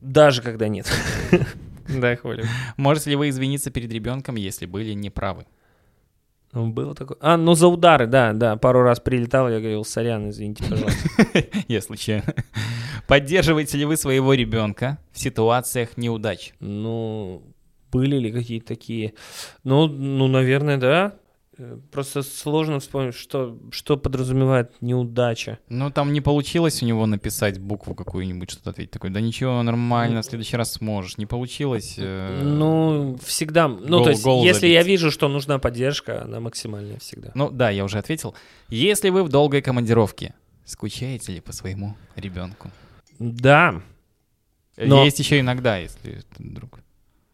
Даже когда нет. Да, хвалю. Можете ли вы извиниться перед ребенком, если были неправы? Ну, Было такое. А, ну за удары, да, да. Пару раз прилетал, я говорил, сорян, извините, пожалуйста. Я случайно. Поддерживаете ли вы своего ребенка в ситуациях неудач? Ну, были ли какие-то такие? Ну, ну, наверное, да. Э, Просто сложно вспомнить, что, что подразумевает неудача. Ну, там не получилось у него написать букву какую-нибудь, что-то ответить. Такой, да ничего, нормально, в следующий раз сможешь. Не получилось. э, Ну, всегда. Ну, гол- то есть, если забить. я вижу, что нужна поддержка, она максимальная всегда. Ну, да, я уже ответил. Если вы в долгой командировке, скучаете ли по своему ребенку? Да. Но- Есть еще иногда, если вдруг.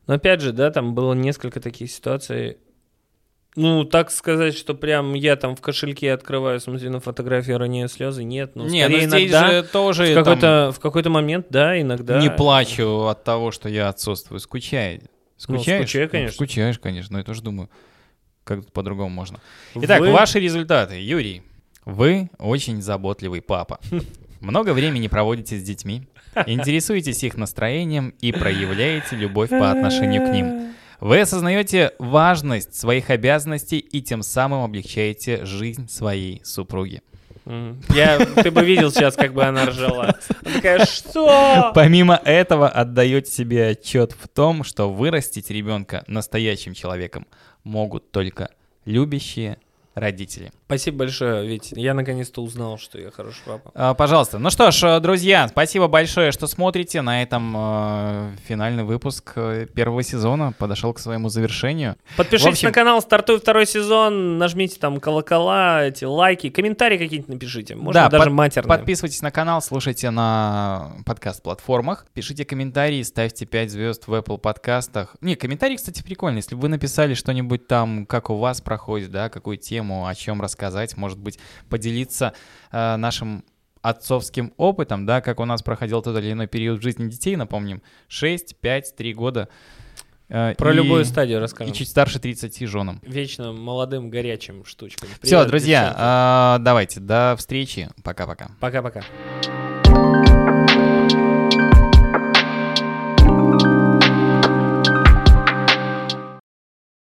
Но опять же, да, там было несколько таких ситуаций. Ну, так сказать, что прям я там в кошельке открываю, смотрю на фотографии, роняю слезы, нет. Ну, Не, скорее ну здесь иногда, же тоже в какой-то, в какой-то момент, да, иногда. не плачу от того, что я отсутствую. Скучаю. Ну, Скучаешь? скучаю, Ну, конечно. скучаешь, конечно, но я тоже думаю, как тут по-другому можно. Итак, Вы- ваши результаты. Юрий, вы очень заботливый папа. Много времени проводите с детьми, интересуетесь их настроением и проявляете любовь по отношению к ним. Вы осознаете важность своих обязанностей и тем самым облегчаете жизнь своей супруги. Я, ты бы видел сейчас, как бы она ржала. Она такая, что? Помимо этого, отдаете себе отчет в том, что вырастить ребенка настоящим человеком могут только любящие родители. Спасибо большое, Вить. Я наконец-то узнал, что я хороший папа. А, Пожалуйста. Ну что ж, э, друзья, спасибо большое, что смотрите. На этом э, финальный выпуск э, первого сезона подошел к своему завершению. Подпишитесь общем- на канал, стартует второй сезон, нажмите там колокола, эти лайки, комментарии какие-нибудь напишите. Можно Да, даже под- матерные. Подписывайтесь на канал, слушайте на подкаст-платформах, пишите комментарии, ставьте 5 звезд в Apple подкастах. Не, комментарии, кстати, прикольные. Если бы вы написали что-нибудь там, как у вас проходит, да, какую тему, о чем рассказать, может быть, поделиться э, нашим отцовским опытом, да, как у нас проходил тот или иной период в жизни детей, напомним, 6, 5, 3 года. Э, Про и- любую стадию И расскажем. чуть старше 30 женам. Вечно молодым, горячим штучкам. Все, Привет, друзья, девчонки. э, давайте, до встречи. Пока-пока. Пока-пока.